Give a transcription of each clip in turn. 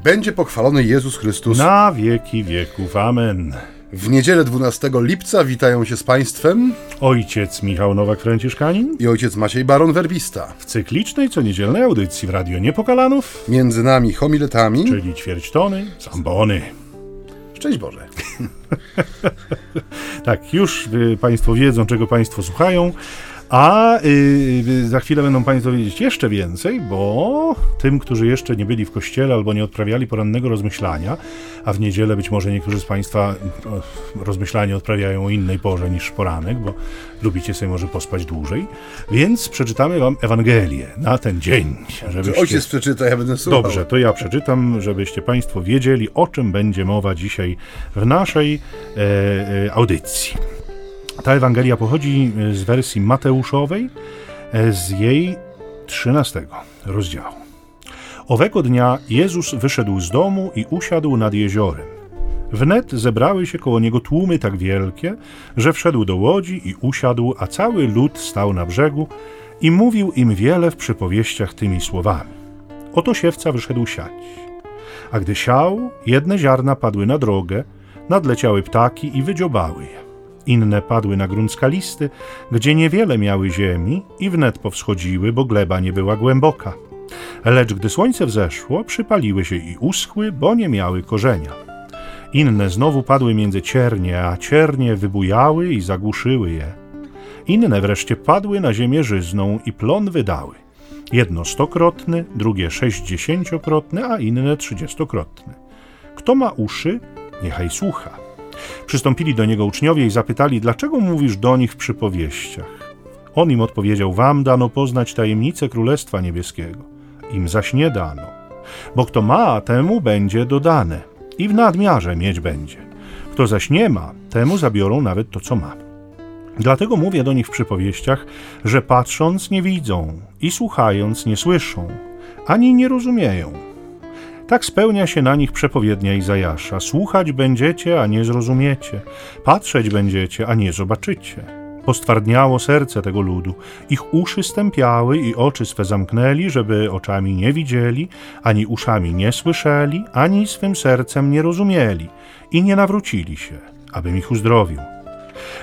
Niech będzie pochwalony Jezus Chrystus. Na wieki wieków. Amen. W niedzielę 12 lipca witają się z Państwem Ojciec Michał Nowak-Franciszkanin i ojciec Maciej Baron Werbista. w cyklicznej co niedzielnej audycji w Radio Niepokalanów, Między nami homiletami. czyli ćwierć tony, zambony. Szczęść Boże. Tak, już y, Państwo wiedzą, czego Państwo słuchają, a y, y, za chwilę będą Państwo wiedzieć jeszcze więcej, bo tym, którzy jeszcze nie byli w kościele albo nie odprawiali porannego rozmyślania, a w niedzielę być może niektórzy z Państwa rozmyślanie odprawiają o innej porze niż poranek, bo lubicie sobie może pospać dłużej, więc przeczytamy Wam Ewangelię na ten dzień, żebyście... Ojciec przeczyta, ja będę słuchał. Dobrze, to ja przeczytam, żebyście Państwo wiedzieli, o czym będzie mowa dzisiaj w naszej e, e, audycji. Ta Ewangelia pochodzi e, z wersji Mateuszowej, e, z jej 13 rozdziału. Owego dnia Jezus wyszedł z domu i usiadł nad jeziorem. Wnet zebrały się koło niego tłumy tak wielkie, że wszedł do łodzi i usiadł, a cały lud stał na brzegu i mówił im wiele w przypowieściach tymi słowami. Oto siewca wyszedł siać. A gdy siał, jedne ziarna padły na drogę, nadleciały ptaki i wydziobały je. Inne padły na grunt skalisty, gdzie niewiele miały ziemi i wnet powschodziły, bo gleba nie była głęboka. Lecz gdy słońce wzeszło, przypaliły się i uschły, bo nie miały korzenia. Inne znowu padły między ciernie, a ciernie wybujały i zagłuszyły je. Inne wreszcie padły na ziemię żyzną i plon wydały. Jedno stokrotny, drugie sześćdziesięciokrotne, a inne trzydziestokrotne. Kto ma uszy, niechaj słucha. Przystąpili do niego uczniowie i zapytali, dlaczego mówisz do nich w przypowieściach? On im odpowiedział, wam dano poznać tajemnicę Królestwa Niebieskiego. Im zaś nie dano. Bo kto ma, temu będzie dodane i w nadmiarze mieć będzie. Kto zaś nie ma, temu zabiorą nawet to, co ma. Dlatego mówię do nich w przypowieściach, że patrząc nie widzą i słuchając nie słyszą, ani nie rozumieją. Tak spełnia się na nich przepowiednia Izajasza. Słuchać będziecie, a nie zrozumiecie. Patrzeć będziecie, a nie zobaczycie. Postwardniało serce tego ludu. Ich uszy stępiały i oczy swe zamknęli, żeby oczami nie widzieli, ani uszami nie słyszeli, ani swym sercem nie rozumieli i nie nawrócili się, abym ich uzdrowił.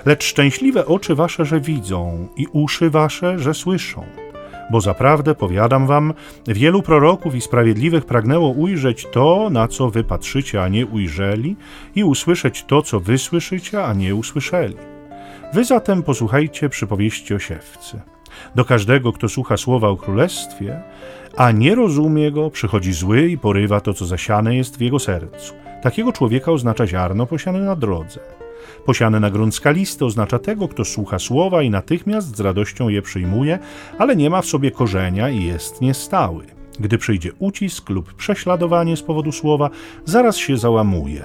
Lecz szczęśliwe oczy wasze, że widzą, i uszy wasze, że słyszą. Bo zaprawdę powiadam wam, wielu proroków i sprawiedliwych pragnęło ujrzeć to, na co wy patrzycie, a nie ujrzeli, i usłyszeć to, co wy słyszycie, a nie usłyszeli. Wy zatem posłuchajcie przypowieści o siewcy. Do każdego, kto słucha słowa o królestwie, a nie rozumie go, przychodzi zły i porywa to, co zasiane jest w jego sercu. Takiego człowieka oznacza ziarno posiane na drodze. Posiane na grunt skalisty oznacza tego, kto słucha słowa i natychmiast z radością je przyjmuje, ale nie ma w sobie korzenia i jest niestały. Gdy przyjdzie ucisk lub prześladowanie z powodu słowa, zaraz się załamuje.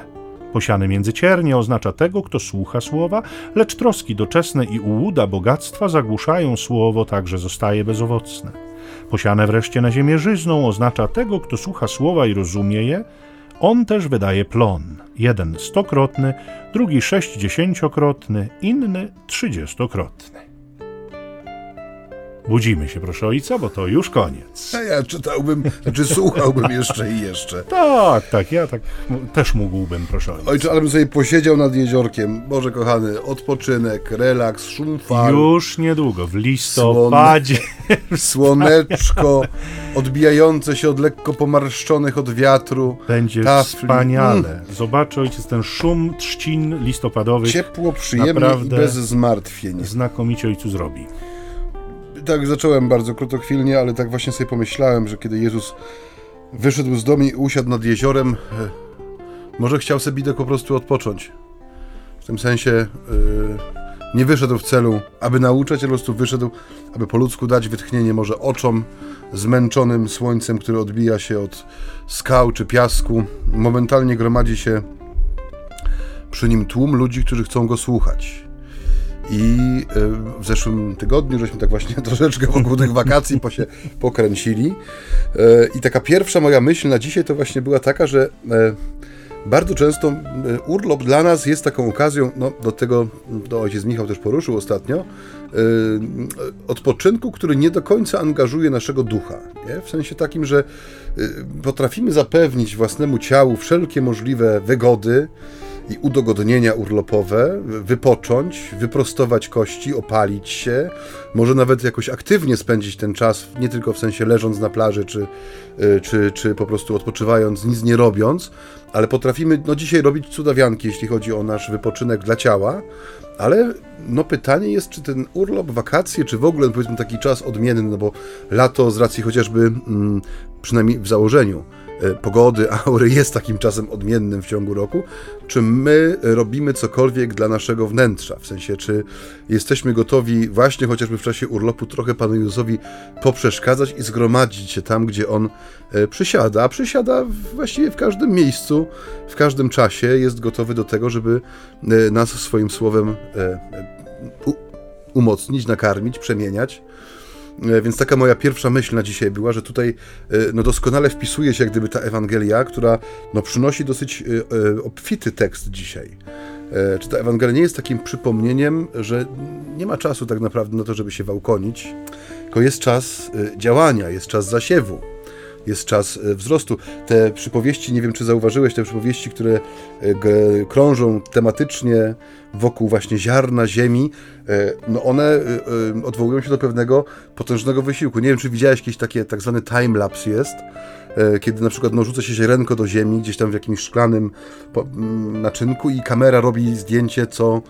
Posiane między ciernie oznacza tego, kto słucha słowa, lecz troski doczesne i ułuda bogactwa zagłuszają słowo, tak że zostaje bezowocne. Posiane wreszcie na ziemię żyzną oznacza tego, kto słucha słowa i rozumie je, on też wydaje plon. Jeden stokrotny, drugi sześćdziesięciokrotny, inny trzydziestokrotny. Budzimy się, proszę ojca, bo to już koniec. A ja czytałbym, znaczy słuchałbym jeszcze i jeszcze. Tak, tak, ja tak też mógłbym, proszę ojca. Ojcze, ale bym sobie posiedział nad jeziorkiem. Boże kochany, odpoczynek, relaks, szum fal, Już niedługo, w listopadzie. słoneczko odbijające się od lekko pomarszczonych od wiatru. Będzie Tafli. wspaniale. Zobaczę ojciec ten szum trzcin listopadowych. Ciepło, przyjemnie Naprawdę. i bez zmartwień. Znakomicie ojcu zrobi. Tak zacząłem bardzo krótochwilnie, ale tak właśnie sobie pomyślałem, że kiedy Jezus wyszedł z domu i usiadł nad jeziorem, e, może chciał sobie Bidek po prostu odpocząć. W tym sensie e, nie wyszedł w celu, aby nauczać, ale po prostu wyszedł, aby po ludzku dać wytchnienie może oczom zmęczonym słońcem, które odbija się od skał czy piasku. Momentalnie gromadzi się przy nim tłum ludzi, którzy chcą go słuchać. I e, w zeszłym tygodniu żeśmy tak właśnie troszeczkę wokół tych wakacji po się pokręcili. E, I taka pierwsza moja myśl na dzisiaj to właśnie była taka, że e, bardzo często urlop dla nas jest taką okazją, no do tego do ojciec Michał też poruszył ostatnio, odpoczynku, który nie do końca angażuje naszego ducha. Nie? W sensie takim, że potrafimy zapewnić własnemu ciału wszelkie możliwe wygody, i udogodnienia urlopowe, wypocząć, wyprostować kości, opalić się, może nawet jakoś aktywnie spędzić ten czas, nie tylko w sensie leżąc na plaży, czy, y, czy, czy po prostu odpoczywając, nic nie robiąc, ale potrafimy no, dzisiaj robić cudawianki, jeśli chodzi o nasz wypoczynek dla ciała, ale no pytanie jest, czy ten urlop, wakacje, czy w ogóle powiedzmy taki czas odmienny, no bo lato z racji chociażby, mm, przynajmniej w założeniu, pogody, aury jest takim czasem odmiennym w ciągu roku, czy my robimy cokolwiek dla naszego wnętrza, w sensie czy jesteśmy gotowi właśnie chociażby w czasie urlopu trochę Panu Jezusowi poprzeszkadzać i zgromadzić się tam, gdzie On e, przysiada, a przysiada właściwie w każdym miejscu, w każdym czasie, jest gotowy do tego, żeby e, nas swoim słowem umocnić, nakarmić, przemieniać. E, więc taka moja pierwsza myśl na dzisiaj była, że tutaj e, no, doskonale wpisuje się jak gdyby ta Ewangelia, która no, przynosi dosyć e, obfity tekst dzisiaj. Czy ta Ewangelia nie jest takim przypomnieniem, że nie ma czasu tak naprawdę na to, żeby się wałkonić, tylko jest czas działania, jest czas zasiewu jest czas wzrostu. Te przypowieści, nie wiem czy zauważyłeś, te przypowieści, które krążą tematycznie wokół właśnie ziarna ziemi, e, no one e, e, odwołują się do pewnego potężnego wysiłku. Nie wiem, czy widziałeś jakieś takie tak zwany timelapse jest, kiedy na przykład no, rzuca się ziarenko do ziemi, gdzieś tam w jakimś szklanym naczynku i kamera robi zdjęcie co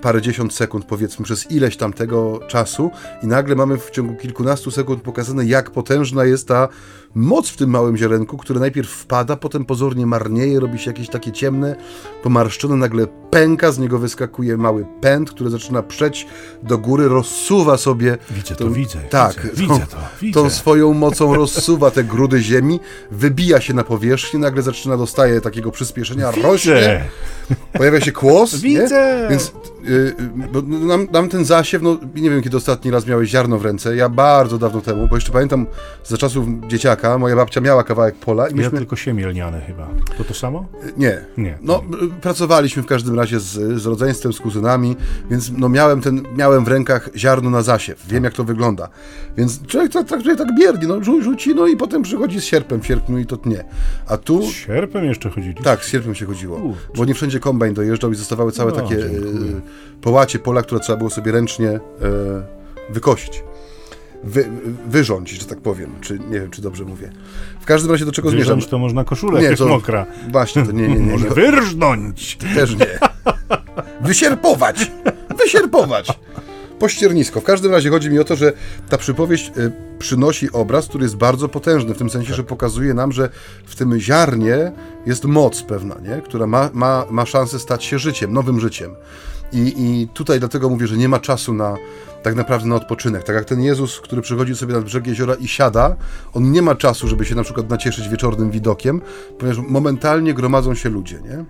parędziesiąt sekund, powiedzmy, przez ileś tam tego czasu i nagle mamy w ciągu kilkunastu sekund pokazane, jak potężna jest ta moc w tym małym ziarenku, które najpierw wpada, potem pozornie marnieje, robi się jakieś takie ciemne, pomarszczone, nagle pęka, z niego wyskakuje mały pęd, który zaczyna przeć do góry, rozsuwa sobie... Widzę to, widzę. Tak, widzę, tą, widzę to, widzę. Tą swoją mocą rozsuwa te grudy ziemi, wybija się na powierzchnię, nagle zaczyna, dostaje takiego przyspieszenia, widzę. rośnie, pojawia się kłos, Widzę! Nie? Więc nam, nam, ten zasiew, no nie wiem kiedy ostatni raz miałeś ziarno w ręce, ja bardzo dawno temu, bo jeszcze pamiętam za czasów dzieciaka, moja babcia miała kawałek pola i myśmy... Ja tylko siemię lniane chyba. To to samo? Nie. Nie. No, pracowaliśmy w każdym razie z, z rodzeństwem, z kuzynami, więc no miałem ten, miałem w rękach ziarno na zasiew, wiem jak to wygląda. Więc człowiek tak, tak, tak biernie, no rzuci, no i potem przychodzi z sierpem w sierpniu i to nie. A tu... Z sierpem jeszcze chodzili? Tak, z sierpem się chodziło, bo nie wszędzie kombajn dojeżdżał i zostawały całe no, takie y, połacie pola, które trzeba było sobie ręcznie e, wykosić. Wy, wyrządzić, że tak powiem, czy nie wiem, czy dobrze mówię. W każdym razie do czego Wyrządź zmierzam? to można koszulę, nie, to, mokra. Właśnie, to nie, nie, nie. Może nie. wyrżnąć. Też nie. Wysierpować! Wysierpować! Pościernisko. W każdym razie chodzi mi o to, że ta przypowieść y, przynosi obraz, który jest bardzo potężny, w tym sensie, tak. że pokazuje nam, że w tym ziarnie jest moc pewna, nie? która ma, ma, ma szansę stać się życiem, nowym życiem. I, I tutaj dlatego mówię, że nie ma czasu na tak naprawdę na odpoczynek. Tak jak ten Jezus, który przychodzi sobie nad brzeg jeziora i siada, on nie ma czasu, żeby się na przykład nacieszyć wieczornym widokiem, ponieważ momentalnie gromadzą się ludzie, nie?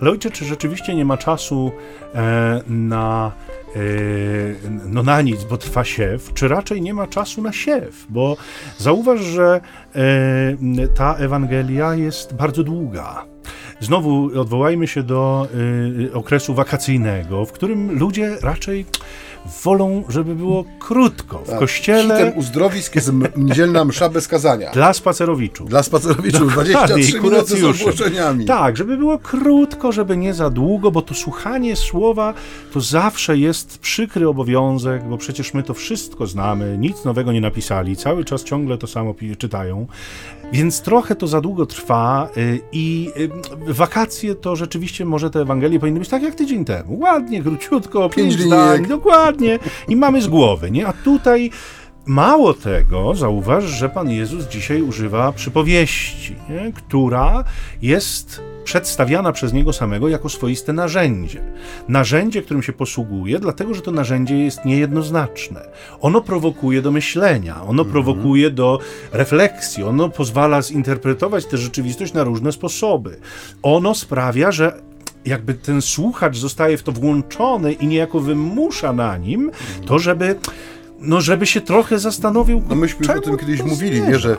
Ale ojcze, czy rzeczywiście nie ma czasu e, na e, no na nic, bo trwa siew, czy raczej nie ma czasu na siew, bo zauważ, że e, ta Ewangelia jest bardzo długa. Znowu odwołajmy się do y, okresu wakacyjnego, w którym ludzie raczej wolą, żeby było krótko. W tak. kościele. Hitem uzdrowisk jest niedzielna msza bez kazania. Dla spacerowiczów. Dla spacerowiczów, 23 minuty z ogłoszeniami. Tak, żeby było krótko, żeby nie za długo, bo to słuchanie słowa to zawsze jest przykry obowiązek, bo przecież my to wszystko znamy, nic nowego nie napisali, cały czas ciągle to samo czytają. Więc trochę to za długo trwa y, i y, wakacje to rzeczywiście może te Ewangelie powinny być tak jak tydzień temu. Ładnie, króciutko, pięć, pięć zdań, dokładnie. I mamy z głowy, nie? A tutaj Mało tego, zauważ, że Pan Jezus dzisiaj używa przypowieści, nie? która jest przedstawiana przez Niego samego jako swoiste narzędzie. Narzędzie, którym się posługuje, dlatego że to narzędzie jest niejednoznaczne. Ono prowokuje do myślenia, ono mhm. prowokuje do refleksji, ono pozwala zinterpretować tę rzeczywistość na różne sposoby. Ono sprawia, że jakby ten słuchacz zostaje w to włączony i niejako wymusza na nim to, żeby no żeby się trochę zastanowił. No myśmy już o tym kiedyś mówili, nie, że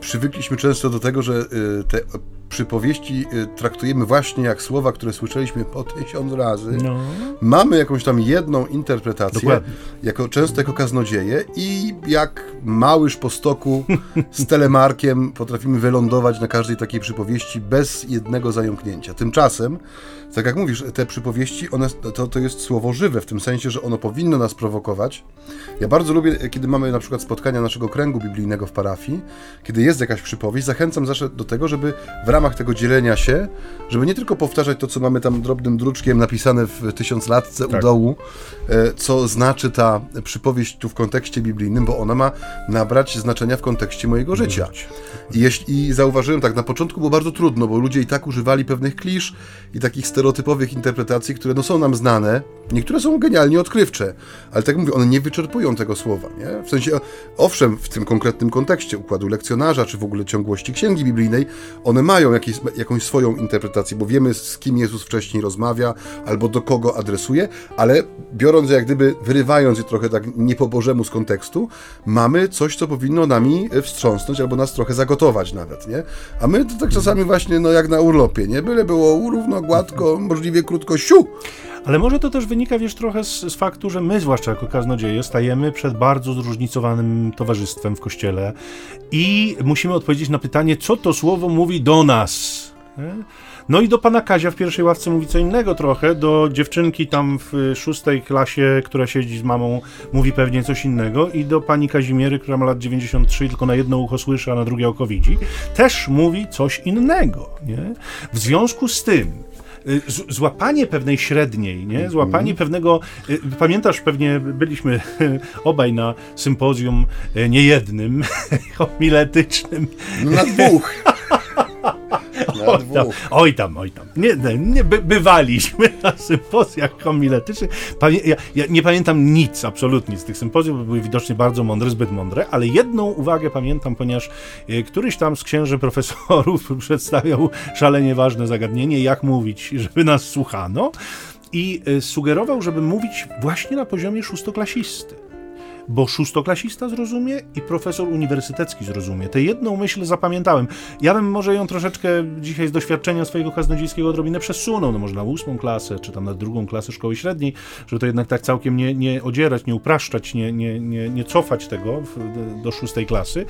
przywykliśmy często do tego, że y, te przypowieści y, traktujemy właśnie jak słowa, które słyszeliśmy po tysiąc razy. No. Mamy jakąś tam jedną interpretację, jako, często jako kaznodzieje i jak małyż po stoku z telemarkiem potrafimy wylądować na każdej takiej przypowieści bez jednego zająknięcia. Tymczasem tak jak mówisz, te przypowieści, one, to, to jest słowo żywe, w tym sensie, że ono powinno nas prowokować. Ja bardzo lubię, kiedy mamy na przykład spotkania naszego kręgu biblijnego w parafii, kiedy jest jakaś przypowieść, zachęcam zawsze do tego, żeby w ramach tego dzielenia się, żeby nie tylko powtarzać to, co mamy tam drobnym druczkiem napisane w tysiąclatce tak. u dołu, e, co znaczy ta przypowieść tu w kontekście biblijnym, bo ona ma nabrać znaczenia w kontekście mojego życia. I, jeśli, I zauważyłem tak, na początku było bardzo trudno, bo ludzie i tak używali pewnych klisz i takich stereotypów, stereotypowych interpretacji, które no, są nam znane. Niektóre są genialnie odkrywcze, ale tak mówię, one nie wyczerpują tego słowa. Nie? W sensie, owszem, w tym konkretnym kontekście układu lekcjonarza, czy w ogóle ciągłości księgi biblijnej, one mają jakieś, jakąś swoją interpretację, bo wiemy, z kim Jezus wcześniej rozmawia, albo do kogo adresuje, ale biorąc jak gdyby, wyrywając je trochę tak nie po Bożemu z kontekstu, mamy coś, co powinno nami wstrząsnąć, albo nas trochę zagotować nawet, nie? A my to tak czasami właśnie, no jak na urlopie, nie? Byle było równo, gładko, możliwie krótko siu. Ale może to też wynika, wiesz, trochę z, z, faktu, że my, zwłaszcza jako kaznodzieje, stajemy przed bardzo zróżnicowanym towarzystwem w kościele i musimy odpowiedzieć na pytanie, co to słowo mówi do nas. No i do pana Kazia w pierwszej ławce mówi co innego trochę, do dziewczynki tam w szóstej klasie, która siedzi z mamą, mówi pewnie coś innego i do pani Kazimiery, która ma lat 93, tylko na jedno ucho słyszy, a na drugie oko widzi, też mówi coś innego, nie? W związku z tym, Y, złapanie pewnej średniej, nie? złapanie mm. pewnego. Y, pamiętasz, pewnie byliśmy obaj na sympozjum y, niejednym, homiletycznym. No na dwóch. oj, tam, oj tam, oj tam. Nie, nie, by, bywaliśmy na sympozjach homiletycznych. Pamię, ja, ja, nie pamiętam nic absolutnie z tych sympozjów, bo były widocznie bardzo mądre, zbyt mądre, ale jedną uwagę pamiętam, ponieważ e, któryś tam z księży profesorów przedstawiał szalenie ważne zagadnienie, jak mówić, żeby nas słuchano i e, sugerował, żeby mówić właśnie na poziomie szóstoklasisty bo szóstoklasista zrozumie i profesor uniwersytecki zrozumie. Tę jedną myśl zapamiętałem. Ja bym może ją troszeczkę dzisiaj z doświadczenia swojego kaznodziejskiego odrobinę przesunął, no może na ósmą klasę, czy tam na drugą klasę szkoły średniej, żeby to jednak tak całkiem nie, nie odzierać, nie upraszczać, nie, nie, nie, nie cofać tego w, do szóstej klasy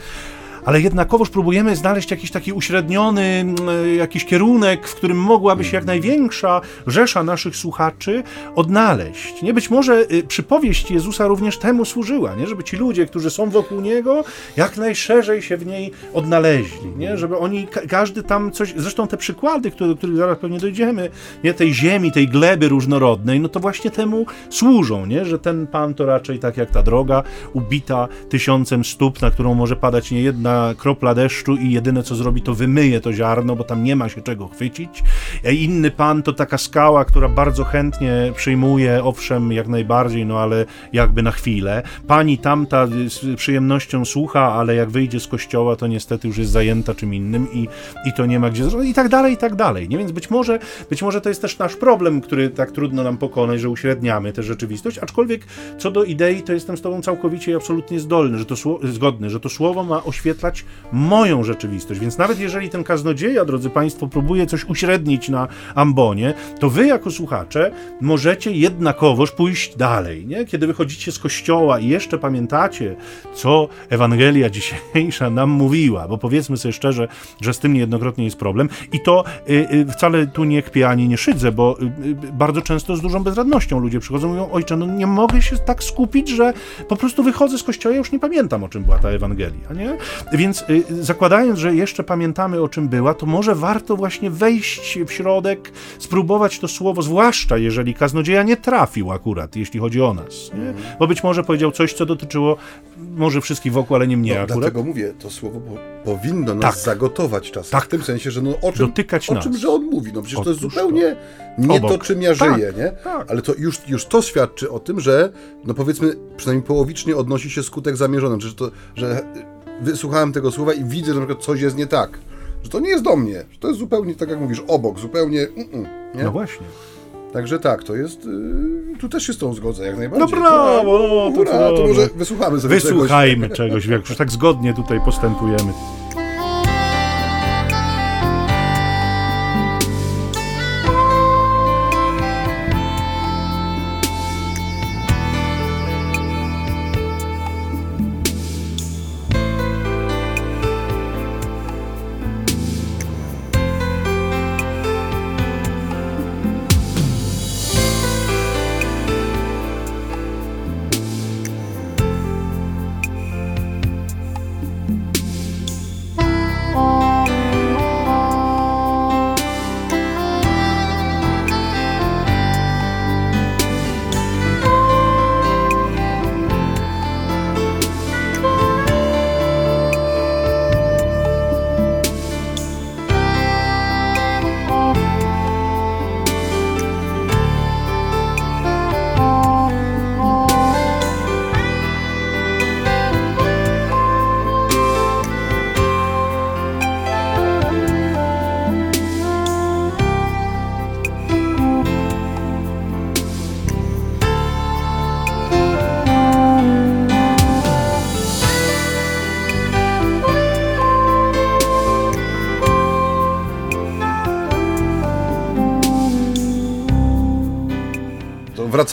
ale jednakowoż próbujemy znaleźć jakiś taki uśredniony, mm, jakiś kierunek, w którym mogłaby się jak największa rzesza naszych słuchaczy odnaleźć. Nie być może y, przypowieść Jezusa również temu służyła, nie? żeby ci ludzie, którzy są wokół Niego, jak najszerzej się w niej odnaleźli, nie? żeby oni, każdy tam coś, zresztą te przykłady, które, do których zaraz pewnie dojdziemy, nie? tej ziemi, tej gleby różnorodnej, no to właśnie temu służą, nie? że ten Pan to raczej tak jak ta droga ubita tysiącem stóp, na którą może padać nie jedna kropla deszczu i jedyne co zrobi to wymyje to ziarno, bo tam nie ma się czego chwycić. Inny pan to taka skała, która bardzo chętnie przyjmuje, owszem, jak najbardziej, no ale jakby na chwilę. Pani tamta z przyjemnością słucha, ale jak wyjdzie z kościoła, to niestety już jest zajęta czym innym i, i to nie ma gdzie zrobić. I tak dalej, i tak dalej. Nie? Więc być może, być może to jest też nasz problem, który tak trudno nam pokonać, że uśredniamy tę rzeczywistość, aczkolwiek co do idei, to jestem z tobą całkowicie i absolutnie zdolny, że to zgodny, że to słowo ma oświetlić moją rzeczywistość. Więc nawet jeżeli ten kaznodzieja, drodzy Państwo, próbuje coś uśrednić na ambonie, to Wy jako słuchacze możecie jednakowoż pójść dalej. Nie? Kiedy wychodzicie z kościoła i jeszcze pamiętacie, co Ewangelia dzisiejsza nam mówiła, bo powiedzmy sobie szczerze, że z tym niejednokrotnie jest problem i to y, y, wcale tu nie kpię ani nie szydzę, bo y, bardzo często z dużą bezradnością ludzie przychodzą i mówią, ojcze, no nie mogę się tak skupić, że po prostu wychodzę z kościoła i już nie pamiętam, o czym była ta Ewangelia, nie? Więc y, zakładając, że jeszcze pamiętamy o czym była, to może warto właśnie wejść w środek, spróbować to słowo, zwłaszcza jeżeli kaznodzieja nie trafił akurat, jeśli chodzi o nas. Nie? Bo być może powiedział coś, co dotyczyło może wszystkich wokół, ale nie mnie no, akurat. Dlatego mówię, to słowo powinno nas tak. zagotować czasem. Tak. W tym sensie, że no o czym, Dotykać o czym że on mówi. No przecież Otóż to jest zupełnie to. nie Obok. to, czym ja tak. żyję, nie? Tak. Ale to już, już to świadczy o tym, że no powiedzmy przynajmniej połowicznie odnosi się skutek zamierzony, że, to, że wysłuchałem tego słowa i widzę, że na przykład coś jest nie tak. Że to nie jest do mnie, że to jest zupełnie, tak jak mówisz, obok, zupełnie. Mm -mm, nie? No właśnie. Także tak, to jest. Yy, tu też się z tą zgodzę, jak najbardziej. No brawo, to, to, to, to może wysłuchamy sobie Wysłuchajmy czegoś, czegoś jak już tak zgodnie tutaj postępujemy.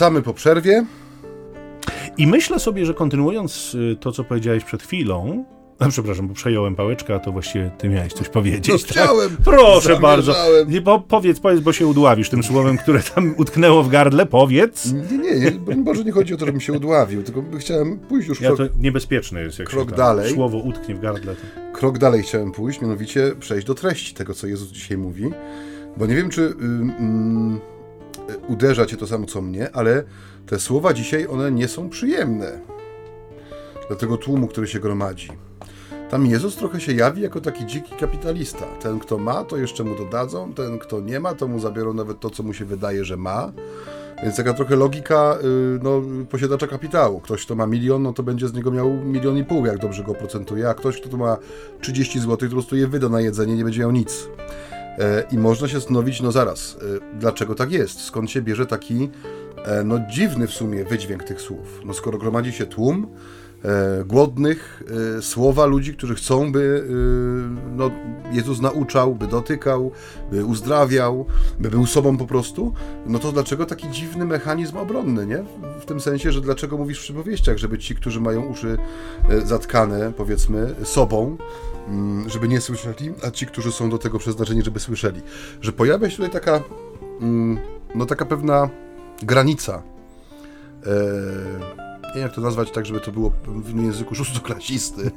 Wracamy po przerwie. I myślę sobie, że kontynuując y, to, co powiedziałeś przed chwilą, a przepraszam, bo przejąłem pałeczkę, a to właściwie ty miałeś coś powiedzieć. No, tak? chciałem. Proszę bardzo. Nie, po, powiedz, powiedz, bo się udławisz tym słowem, które tam utknęło w gardle. Powiedz. Nie, nie, nie może nie chodzi o to, żebym się udławił, tylko chciałem pójść już ja, krok... to niebezpieczne jest, jak krok dalej. słowo utknie w gardle. To... Krok dalej chciałem pójść, mianowicie przejść do treści tego, co Jezus dzisiaj mówi, bo nie wiem, czy y, y, uderza cię to samo, co mnie, ale te słowa dzisiaj, one nie są przyjemne dla tego tłumu, który się gromadzi. Tam Jezus trochę się jawi jako taki dziki kapitalista. Ten, kto ma, to jeszcze mu dodadzą, ten, kto nie ma, to mu zabiorą nawet to, co mu się wydaje, że ma. Więc taka trochę logika y, no, posiadacza kapitału. Ktoś, kto ma milion, no to będzie z niego miał milion i pół, jak dobrze go procentuje, a ktoś, kto ma 30 zł, to po prostu je wyda na jedzenie, nie będzie miał nic. E, I można się zastanowić, no zaraz, e, dlaczego tak jest? Skąd się bierze taki, e, no dziwny w sumie wydźwięk tych słów? No skoro gromadzi się tłum, e, głodnych, e, słowa ludzi, którzy chcą, by e, no, Jezus nauczał, by dotykał, by uzdrawiał, by był sobą po prostu, no to dlaczego taki dziwny mechanizm obronny, nie? W tym sensie, że dlaczego mówisz w przypowieściach, żeby ci, którzy mają uszy zatkane, powiedzmy, sobą, żeby nie słyszeli, a ci, którzy są do tego przeznaczeni, żeby słyszeli. Że pojawia się tutaj taka, mm, no taka pewna granica. E, jak to nazwać tak, żeby to było w języku szóstoklasisty.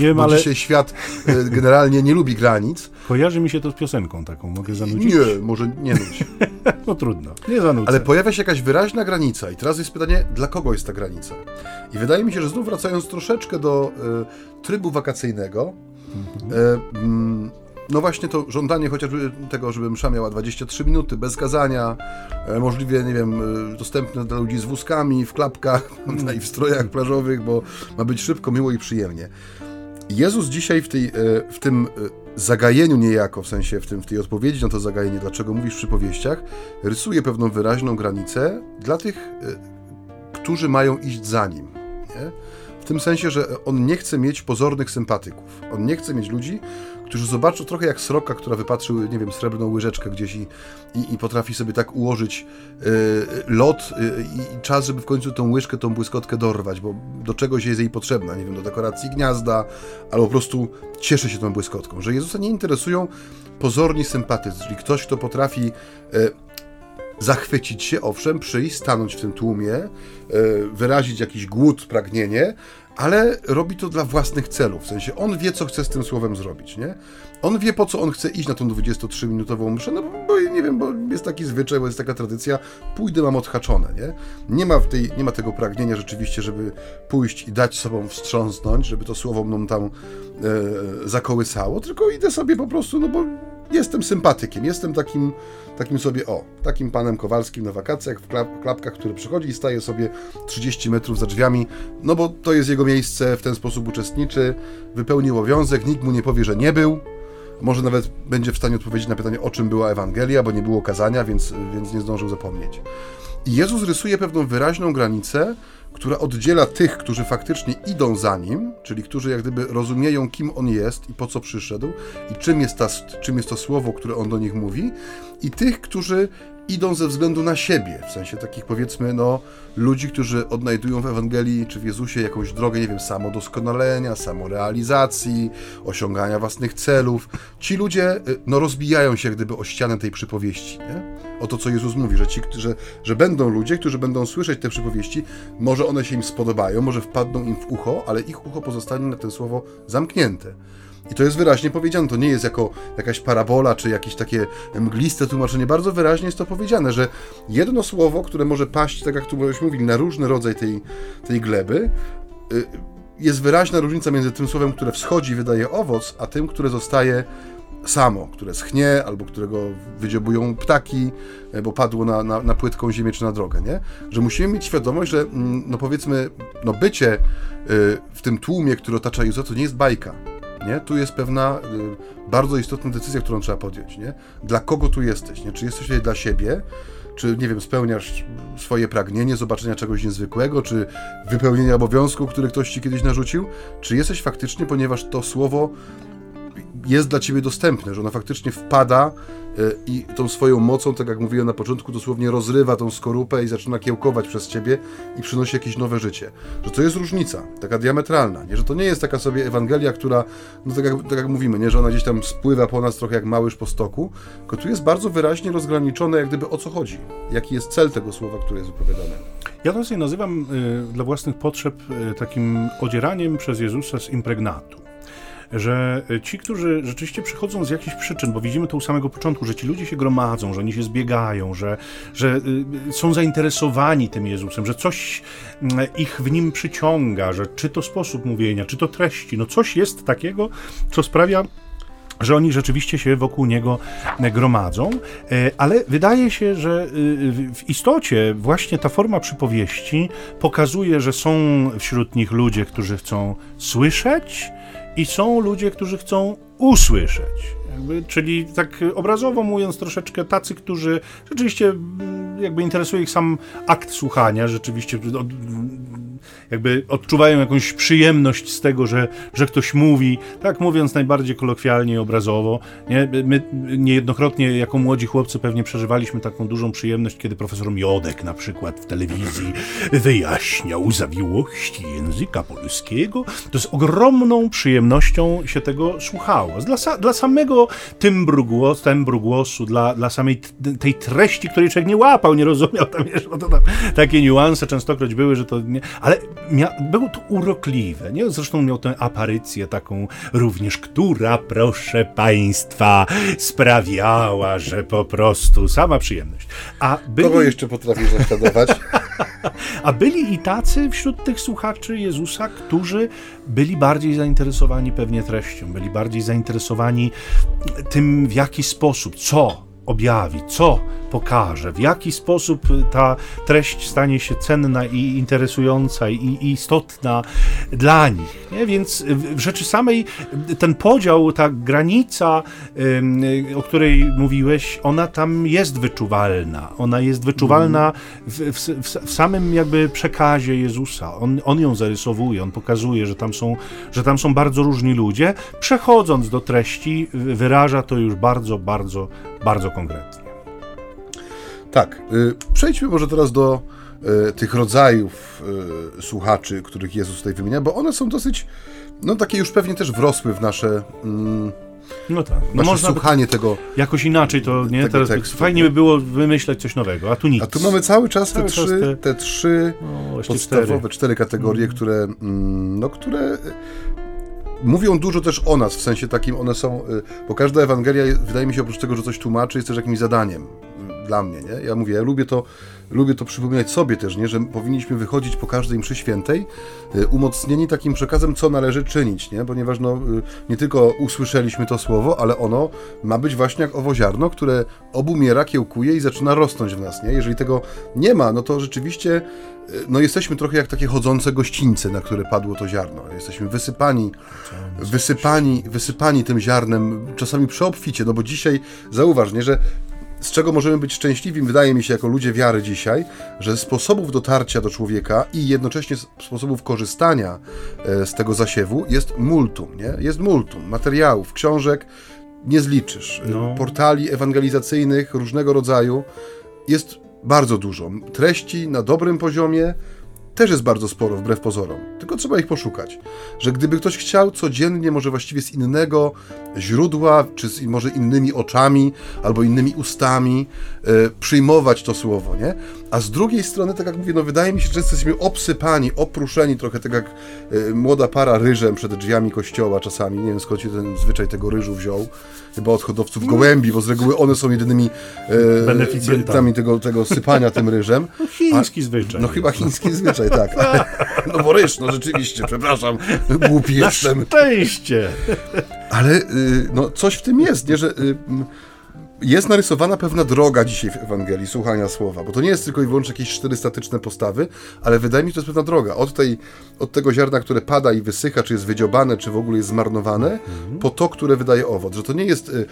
Nie wiem, Bo ale... dzisiaj świat e, generalnie nie lubi granic. Kojarzy mi się to z piosenką taką, mogę zanudzić? Nie, może nie nudź. no trudno, nie zanudzę. Ale pojawia się jakaś wyraźna granica i teraz jest pytanie, dla kogo jest ta granica? I wydaje mi się, że znów wracając troszeczkę do y, trybu wakacyjnego, mhm. y, mm, no właśnie to żądanie chociażby tego, żeby msza miała 23 minuty, bez kazania, e, możliwie, nie wiem, e, dostępne dla ludzi z wózkami, w klapkach i w strojach plażowych, bo ma być szybko, miło i przyjemnie. Jezus dzisiaj w, tej, e, w tym zagajeniu niejako, w sensie w, tym, w tej odpowiedzi na to zagajenie, dlaczego mówisz przy powieściach, rysuje pewną wyraźną granicę dla tych, którzy mają iść za nim. Nie? W tym sensie, że on nie chce mieć pozornych sympatyków. On nie chce mieć ludzi, którzy zobaczą trochę jak sroka, która wypatrzył, nie wiem, srebrną łyżeczkę gdzieś i, i, i potrafi sobie tak ułożyć y, lot y, i czas, żeby w końcu tą łyżkę, tą błyskotkę dorwać, bo do czegoś jest jej potrzebna, nie wiem, do dekoracji gniazda, albo po prostu cieszy się tą błyskotką. Że Jezusa nie interesują pozorni sympatycy, czyli ktoś, kto potrafi y, zachwycić się, owszem, przyjść, stanąć w tym tłumie, wyrazić jakiś głód, pragnienie, ale robi to dla własnych celów. W sensie on wie, co chce z tym słowem zrobić, nie? On wie, po co on chce iść na tą 23-minutową mszę, no bo nie wiem, bo jest taki zwyczaj, bo jest taka tradycja, pójdę, mam odhaczone, nie? Nie ma, w tej, nie ma tego pragnienia rzeczywiście, żeby pójść i dać sobą wstrząsnąć, żeby to słowo mną tam e, zakołysało, tylko idę sobie po prostu, no bo jestem sympatykiem, jestem takim, takim sobie, o, takim panem Kowalskim na wakacjach w klapkach, który przychodzi i staje sobie 30 metrów za drzwiami, no bo to jest jego miejsce, w ten sposób uczestniczy, wypełnił obowiązek, nikt mu nie powie, że nie był, może nawet będzie w stanie odpowiedzieć na pytanie, o czym była Ewangelia, bo nie było kazania, więc, więc nie zdążył zapomnieć. Jezus rysuje pewną wyraźną granicę, która oddziela tych, którzy faktycznie idą za nim, czyli którzy jak gdyby rozumieją, kim on jest i po co przyszedł, i czym jest, ta, czym jest to słowo, które on do nich mówi, i tych, którzy idą ze względu na siebie, w sensie takich powiedzmy, no, ludzi, którzy odnajdują w Ewangelii czy w Jezusie jakąś drogę, nie wiem, samodoskonalenia, samorealizacji, osiągania własnych celów. Ci ludzie, y, no, rozbijają się gdyby o ścianę tej przypowieści, nie? O to, co Jezus mówi, że ci, że, że będą ludzie, którzy będą słyszeć te przypowieści, może one się im spodobają, może wpadną im w ucho, ale ich ucho pozostanie na to słowo zamknięte. I to jest wyraźnie powiedziane, to nie jest jako jakaś parabola, czy jakieś takie mgliste tłumaczenie. Bardzo wyraźnie jest to powiedziane, że jedno słowo, które może paść, tak jak tu mówili, na różny rodzaj tej, tej gleby, y, jest wyraźna różnica między tym słowem, które wschodzi i wydaje owoc, a tym, które zostaje samo, które schnie, albo którego wydziobują ptaki, e, bo padło na, na, na, płytką ziemię czy na drogę, nie? Że musimy mieć świadomość, że mm, no powiedzmy, no bycie y, w tym tłumie, który otacza Jezusa, to nie jest bajka nie? Tu jest pewna y, bardzo istotna decyzja, którą trzeba podjąć, nie? Dla kogo tu jesteś, nie? Czy jesteś tutaj dla siebie, czy, nie wiem, spełniasz swoje pragnienie zobaczenia czegoś niezwykłego, czy wypełnienia obowiązku, który ktoś ci kiedyś narzucił, czy jesteś faktycznie, ponieważ to słowo jest dla ciebie dostępne, że ona faktycznie wpada e, i tą swoją mocą, tak jak mówiłem na początku, dosłownie rozrywa tą skorupę i zaczyna kiełkować przez ciebie i przynosi jakieś nowe życie. Że to jest różnica, taka diametralna, nie? że to nie jest taka sobie Ewangelia, która, no tak jak, tak jak mówimy, nie? że ona gdzieś tam spływa po nas trochę jak małyż po stoku, tylko tu jest bardzo wyraźnie rozgraniczone, jak gdyby o co chodzi, jaki jest cel tego słowa, które jest wypowiadane. Ja to sobie nazywam y, dla własnych potrzeb y, takim odzieraniem przez Jezusa z impregnatu że ci, którzy rzeczywiście przychodzą z jakichś przyczyn, bo widzimy to u samego początku, że ci ludzie się gromadzą, że oni się zbiegają, że, że y, są zainteresowani tym Jezusem, że coś mm, ich w nim przyciąga, że czy to sposób mówienia, czy to treści, no coś jest takiego, co sprawia, że oni rzeczywiście się wokół niego gromadzą, e, ale wydaje się, że w istocie właśnie ta forma przypowieści pokazuje, że są wśród nich ludzie, którzy chcą słyszeć, i są ludzie, którzy chcą usłyszeć. Jakby, czyli tak obrazowo mówiąc, troszeczkę tacy, którzy rzeczywiście mm, jakby interesuje ich sam akt słuchania, rzeczywiście jakby odczuwają jakąś przyjemność z tego, że, że ktoś mówi, tak mówiąc najbardziej kolokwialnie i obrazowo. Nie? My niejednokrotnie jako młodzi chłopcy pewnie przeżywaliśmy taką dużą przyjemność, kiedy profesor Miodek na przykład w telewizji wyjaśniał zawiłości języka polskiego. To z ogromną przyjemnością się tego słuchało. Dla, dla samego tymbru, głos, tembru głosu, dla, dla samej tej treści, której człowiek nie łapał, nie rozumiał, tam, wiesz, to tam takie niuanse częstokroć były, że to nie... Ale mia- było to urokliwe. Nie? Zresztą miał tę aparycję taką również, która, proszę Państwa, sprawiała, że po prostu sama przyjemność. A byli... Kogo jeszcze potrafisz naśladować? A byli i tacy wśród tych słuchaczy Jezusa, którzy byli bardziej zainteresowani pewnie treścią, byli bardziej zainteresowani tym, w jaki sposób, co objawi, co pokaże, w jaki sposób ta treść stanie się cenna i interesująca i, istotna dla nich. Nie? Więc w rzeczy samej ten podział, ta granica, o której mówiłeś, ona tam jest wyczuwalna. Ona jest wyczuwalna w, w, w samym jakby przekazie Jezusa. On, on ją zarysowuje, on pokazuje, że tam, są, że tam są bardzo różni ludzie. Przechodząc do treści, wyraża to już bardzo, bardzo, bardzo konkretnie. Tak. Y, przejdźmy może teraz do y, tych rodzajów y, słuchaczy, których Jezus tutaj wymienia, bo one są dosyć, no takie już pewnie też wrosły w nasze. Mm, no tak. No można słuchanie tego. Jakoś inaczej to nie. Teraz tekstu. fajnie by było wymyśleć coś nowego, a tu nic. A tu mamy cały czas cały te, czas trzy, te... te trzy no, podstawowe, cztery, cztery kategorie, mm. które, mm, no, które mówią dużo też o nas, w sensie takim one są, bo każda Ewangelia, wydaje mi się, oprócz tego, że coś tłumaczy, jest też jakimś zadaniem dla mnie, nie? Ja mówię, ja lubię to, lubię to przypominać sobie też, nie? Że powinniśmy wychodzić po każdej mszy świętej y, umocnieni takim przekazem, co należy czynić, nie? Ponieważ no, y, nie tylko usłyszeliśmy to słowo, ale ono ma być właśnie jak owo ziarno, które obumiera, kiełkuje i zaczyna rosnąć w nas, nie? Jeżeli tego nie ma, no to rzeczywiście y, no jesteśmy trochę jak takie chodzące gościńce, na które padło to ziarno. Jesteśmy wysypani, wysypani, wysypani tym ziarnem, czasami przy obficie, no bo dzisiaj zauważ, nie, że z czego możemy być szczęśliwi, wydaje mi się, jako ludzie wiary dzisiaj, że sposobów dotarcia do człowieka i jednocześnie sposobów korzystania e, z tego zasiewu jest multum, nie? Jest multum materiałów, książek, nie zliczysz, e, no. portali ewangelizacyjnych różnego rodzaju. Jest bardzo dużo. Treści na dobrym poziomie, też jest bardzo sporo, wbrew pozorom. Tylko trzeba ich poszukać. Że gdyby ktoś chciał codziennie, może właściwie z innego źródła, czy z może innymi oczami, albo innymi ustami, e, przyjmować to słowo, nie? A z drugiej strony, tak jak mówię, no wydaje mi się, że jesteśmy obsypani, opruszeni trochę, tak jak e, młoda para ryżem przed drzwiami kościoła czasami. Nie wiem skąd się ten zwyczaj tego ryżu wziął. Chyba od hodowców gołębi, bo z reguły one są jedynymi e, beneficjentami tego, tego sypania tym ryżem. No, chiński zwyczaj. No chyba chiński zwyczaj, tak. No bo ryż, no rzeczywiście, przepraszam, głupi Na jestem. szczęście. Ale y, no, coś w tym jest, nie, że y, jest narysowana pewna droga dzisiaj w Ewangelii, słuchania słowa, bo to nie jest tylko i wyłącznie jakieś cztery statyczne postawy, ale wydaje mi się, że to jest pewna droga. Od, tej, od tego ziarna, które pada i wysycha, czy jest wydziobane, czy w ogóle jest zmarnowane, mhm. po to, które wydaje owoc. Że to nie jest y, y,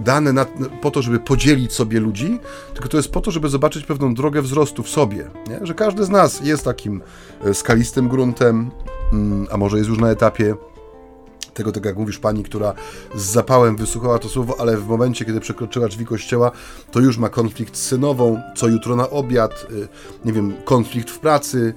dane na, po to, żeby podzielić sobie ludzi, tylko to jest po to, żeby zobaczyć pewną drogę wzrostu w sobie. Nie? Że każdy z nas jest takim y, skalistym gruntem, mm, a może jest już na etapie tego, tak jak mówisz, pani, która z zapałem wysłuchała to słowo, ale w momencie, kiedy przekroczyła drzwi kościoła, to już ma konflikt z synową, co jutro na obiad, y, nie wiem, konflikt w pracy,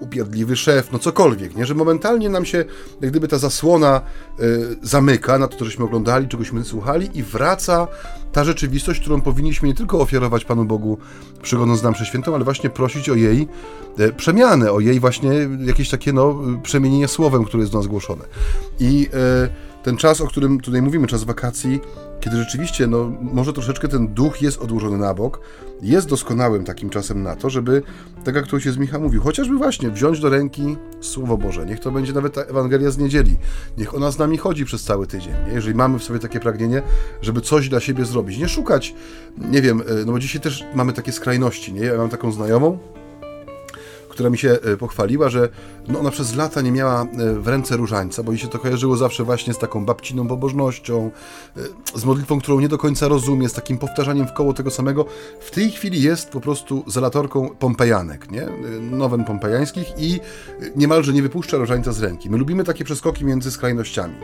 upierdliwy szef, no cokolwiek, nie? Że momentalnie nam się, jak gdyby ta zasłona y, zamyka na to, co żeśmy oglądali, czegośmy słuchali i wraca ta rzeczywistość, którą powinniśmy nie tylko ofiarować Panu Bogu, przygodząc nam przeświętą, ale właśnie prosić o jej y, przemianę, o jej właśnie jakieś takie, no, przemienienie słowem, które jest do nas głoszone. I ten czas, o którym tutaj mówimy, czas wakacji, kiedy rzeczywiście, no, może troszeczkę ten duch jest odłożony na bok, jest doskonałym takim czasem na to, żeby, tak jak ktoś z Micha mówił, chociażby właśnie wziąć do ręki Słowo Boże. Niech to będzie nawet ta Ewangelia z niedzieli. Niech ona z nami chodzi przez cały tydzień. Nie? Jeżeli mamy w sobie takie pragnienie, żeby coś dla siebie zrobić. Nie szukać, nie wiem, e, no bo dzisiaj też mamy takie skrajności. Nie? Ja mam taką znajomą, która mi się e, pochwaliła, że no ona przez lata nie miała e, w ręce różańca, bo jej się to kojarzyło zawsze właśnie z taką babciną pobożnością, e, z modlitwą, którą nie do końca rozumie, z takim powtarzaniem w koło tego samego. W tej chwili jest po prostu zelatorką pompejanek, nie? Nowen pompejańskich i niemalże nie wypuszcza różańca z ręki. My lubimy takie przeskoki między skrajnościami.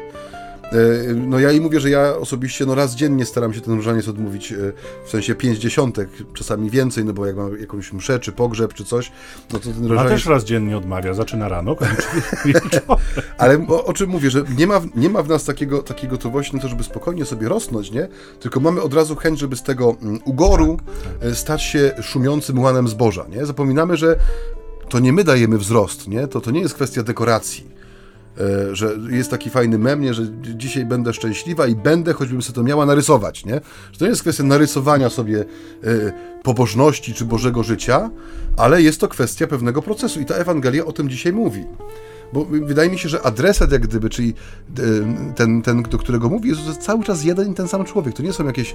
E, no ja i mówię, że ja osobiście no raz dziennie staram się ten różaniec odmówić, e, w sensie pięć dziesiątek, czasami więcej, no bo jak mam jakąś mszę, czy pogrzeb, czy coś, no to ten różaniec... A też raz dziennie odmawia, zaczyna rano, kończy Ale o, o, czym mówię, że nie ma, nie ma w nas takiego, takiej gotowości na to, żeby spokojnie sobie rosnąć, nie? Tylko mamy od razu chęć, żeby z tego mm, ugoru tak, tak. E, stać się szumiącym łanem zboża, nie? Zapominamy, że to nie my dajemy wzrost, nie? To, to nie jest kwestia dekoracji że jest taki fajny mem, nie, że dzisiaj będę szczęśliwa i będę, choćbym sobie to miała narysować, nie? Że to nie jest kwestia narysowania sobie y, pobożności czy Bożego życia, ale jest to kwestia pewnego procesu i ta Ewangelia o tym dzisiaj mówi. Bo wydaje mi się, że adresat jak gdyby, czyli e, ten, ten do którego mówi jest cały czas jeden i ten sam człowiek. To nie są jakieś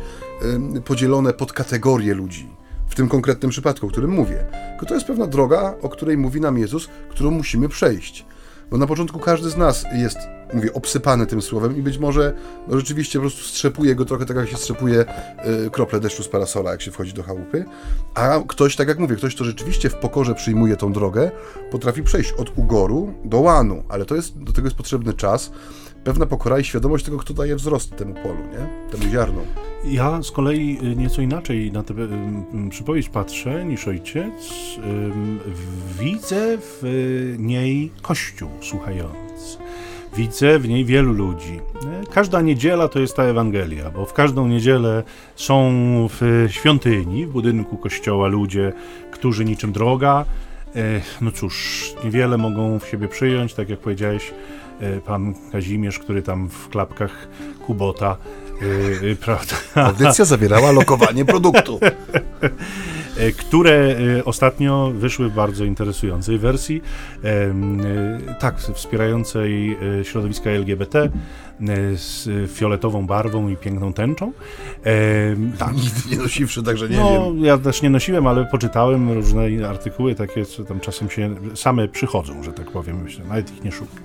podzielone podkategorie ludzi w tym konkretnym przypadku, o którym mówię. Tylko to jest pewna droga, o której mówi nam Jezus, którą musimy przejść. Bo na początku każdy z nas jest, mówię, obsypany tym słowem i być może no, rzeczywiście po prostu strzepuje go trochę tak, jak się strzepuje y, krople deszczu z parasola, jak się wchodzi do chałupy. A ktoś, tak jak mówię, ktoś, kto rzeczywiście w pokorze przyjmuje tą drogę, potrafi przejść od ugoru do łanu, ale to jest, do tego jest potrzebny czas pewna pokora i świadomość tego, kto daje wzrost temu polu, nie? temu ziarnu. Ja z kolei y, nieco inaczej na tę przypowieść patrzę niż ojciec. Widzę w niej Kościół słuchający. Widzę w niej wielu ludzi. Każda niedziela to jest ta Ewangelia, bo w każdą niedzielę są w świątyni, w budynku kościoła ludzie, którzy niczym droga, e, no cóż, niewiele mogą w siebie przyjąć, tak jak powiedziałeś, E, pan Kazimierz, który tam w klapkach Kubota, yy, prawda? Audycja zawierała lokowanie produktu. które ostatnio wyszły w bardzo interesującej wersji, tak, wspierającej środowiska LGBT, E, z fioletową barwą i piękną tęczą. E, tak. Nigdy nie nosiwszy, także nie no, wiem. Ja też nie nosiłem, ale poczytałem różne artykuły takie, co tam czasem się same przychodzą, że tak powiem, myślę, nawet ich nie szukam.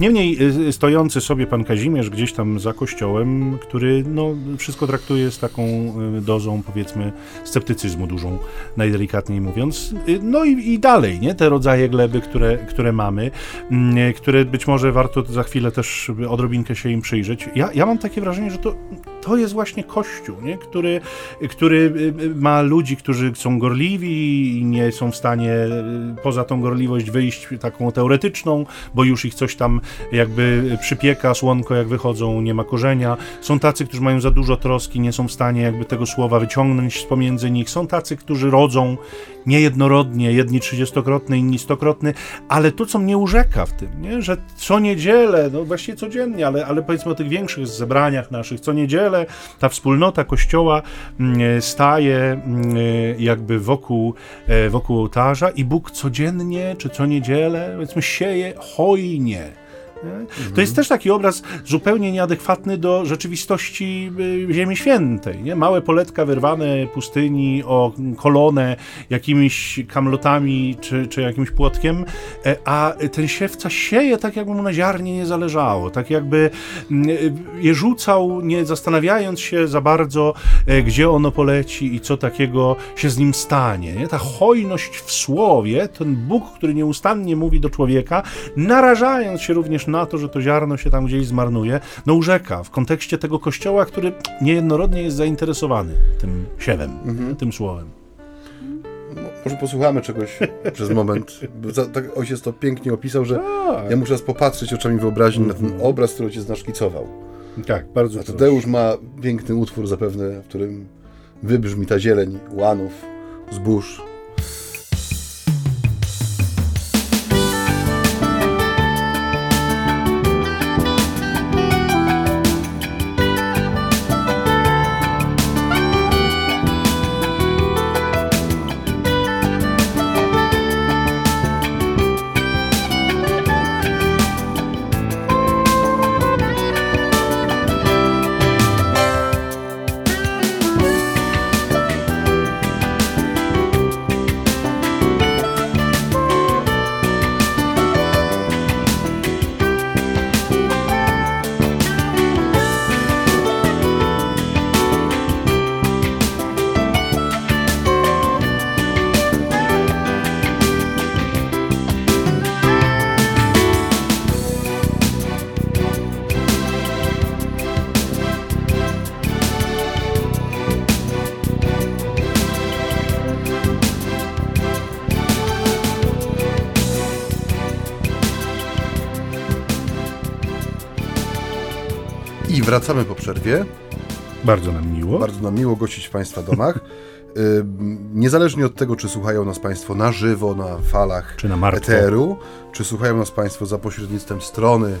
Niemniej e, stojący sobie pan Kazimierz gdzieś tam za kościołem, który no, wszystko traktuje z taką e, dozą, powiedzmy, sceptycyzmu dużą, najdelikatniej mówiąc. No i, i dalej, nie? Te rodzaje gleby, które, które mamy, mm, które być może warto za chwilę też odrobinkę się im przyjrzeć. Ja, ja mam takie wrażenie, że to, to jest właśnie Kościół, nie? Który, który y, y, ma ludzi, którzy są gorliwi i nie są w stanie y, poza tą gorliwość wyjść taką teoretyczną, bo już ich coś tam jakby przypieka, słonko jak wychodzą, nie ma korzenia. Są tacy, którzy mają za dużo troski, nie są w stanie jakby tego słowa wyciągnąć z pomiędzy nich. Są tacy, którzy rodzą niejednorodnie, jedni trzydziestokrotny, inni stokrotny, ale to, co mnie urzeka w tym, nie? że co niedzielę, no właściwie codziennie, ale, ale powiedzmy o tych większych zebraniach naszych, co niedzielę ta wspólnota kościoła mm, staje mm, jakby wokół, e, wokół ołtarza i Bóg codziennie, czy co niedzielę, powiedzmy, sieje hojnie to jest też taki obraz zupełnie nieadekwatny do rzeczywistości y, Ziemi Świętej. Nie? Małe poletka wyrwane pustyni o kolonę jakimiś kamlotami czy, czy jakimś płotkiem, e, a ten siewca sieje tak, jakby mu na ziarnie nie zależało, tak jakby mm, je rzucał, nie zastanawiając się za bardzo, e, gdzie ono poleci i co takiego się z nim stanie. Nie? Ta hojność w słowie, ten Bóg, który nieustannie mówi do człowieka, narażając się również na to, że to ziarno się tam gdzieś zmarnuje, no urzeka w kontekście tego kościoła, który niejednorodnie jest zainteresowany tym siewem, mhm. tym słowem. Może posłuchamy czegoś przez moment. Tak ojciec to pięknie opisał, że tak. ja muszę raz popatrzeć oczami wyobraźni na ten mhm. obraz, który ojciec naszkicował. Tak, bardzo. A Tadeusz ma piękny utwór zapewne, w którym wybrzmi ta zieleń łanów, zbóż, wracamy po przerwie. Bardzo nam miło. Bardzo nam miło gościć w Państwa domach. Y, niezależnie od tego, czy słuchają nas Państwo na żywo, na falach czy na eteru, czy słuchają nas Państwo za pośrednictwem strony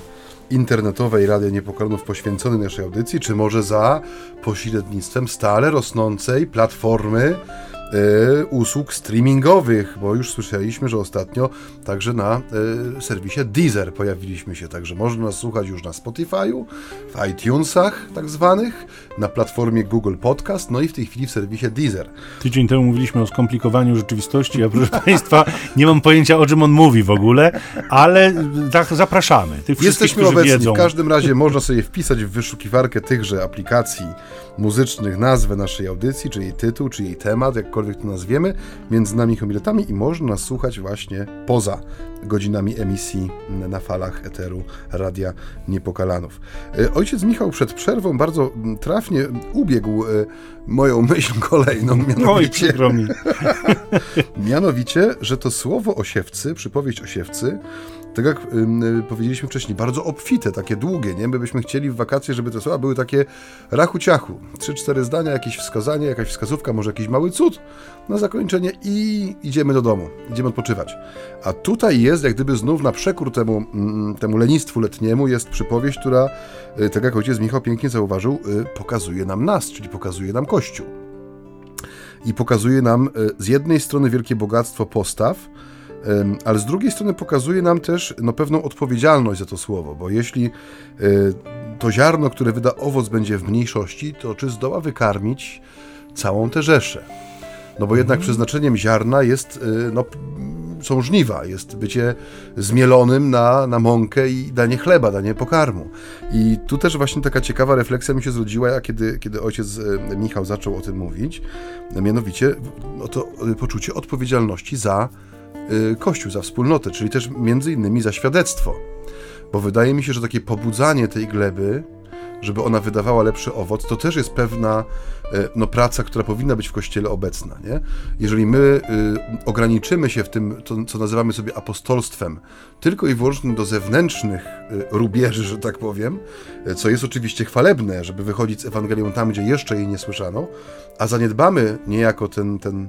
internetowej Radia Niepokolenów poświęconej naszej audycji, czy może za pośrednictwem stale rosnącej platformy usług streamingowych, bo już słyszeliśmy, że ostatnio także na e, serwisie Deezer pojawiliśmy się, także można nas słuchać już na Spotify'u, w iTunesach tak zwanych, na platformie Google Podcast, no i w tej chwili w serwisie Deezer. Tydzień temu mówiliśmy o skomplikowaniu rzeczywistości, a proszę Państwa, nie mam pojęcia o czym on mówi w ogóle, ale tak zapraszamy. Tych Jesteśmy obecni, wiedzą. w każdym razie można sobie wpisać w wyszukiwarkę tychże aplikacji muzycznych nazwę naszej audycji, czy jej tytuł, czy jej temat, jakkolwiek to nazwiemy, między nami homiletami i można nas słuchać właśnie poza godzinami emisji na falach eteru Radia Niepokalanów. E, ojciec Michał przed przerwą bardzo trafnie ubiegł e, moją myśl kolejną, mianowicie, Oj, mianowicie, że to słowo osiewcy, przypowieść osiewcy, tak jak y, powiedzieliśmy wcześniej, bardzo obfite, takie długie, nie? My byśmy chcieli w wakacje, żeby te słowa były takie rachu ciachu. Trzy, cztery zdania, jakieś wskazanie, jakaś wskazówka, może jakiś mały cud na zakończenie i idziemy do domu, idziemy odpoczywać. A tutaj jest, jak gdyby znów na przekór temu, mm, temu lenistwu letniemu, jest przypowieść, która, y, tak jak ojciec Michał pięknie zauważył, y, pokazuje nam nas, czyli pokazuje nam Kościół. I pokazuje nam z jednej strony wielkie bogactwo postaw, ale z drugiej strony pokazuje nam też no, pewną odpowiedzialność za to słowo, bo jeśli e, to ziarno, które wyda owoc, będzie w mniejszości, to czy zdoła wykarmić całą tę rzeszę? No bo jednak mhm. przeznaczeniem ziarna jest, e, no, są żniwa, jest bycie zmielonym na, na mąkę i danie chleba, danie pokarmu. I tu też właśnie taka ciekawa refleksja mi się zrodziła, kiedy, kiedy ojciec e, Michał zaczął o tym mówić, mianowicie no to poczucie odpowiedzialności za Kościół, za wspólnotę, czyli też między innymi za świadectwo. Bo wydaje mi się, że takie pobudzanie tej gleby, żeby ona wydawała lepszy owoc, to też jest pewna y, no, praca, która powinna być w Kościele obecna. Nie? Jeżeli my y, ograniczymy się w tym, to, co nazywamy sobie apostolstwem, tylko i wyłącznie do zewnętrznych y, rubieży, że tak powiem, y, co jest oczywiście chwalebne, żeby wychodzić z Ewangelią tam, gdzie jeszcze jej nie słyszano, a zaniedbamy niejako ten, ten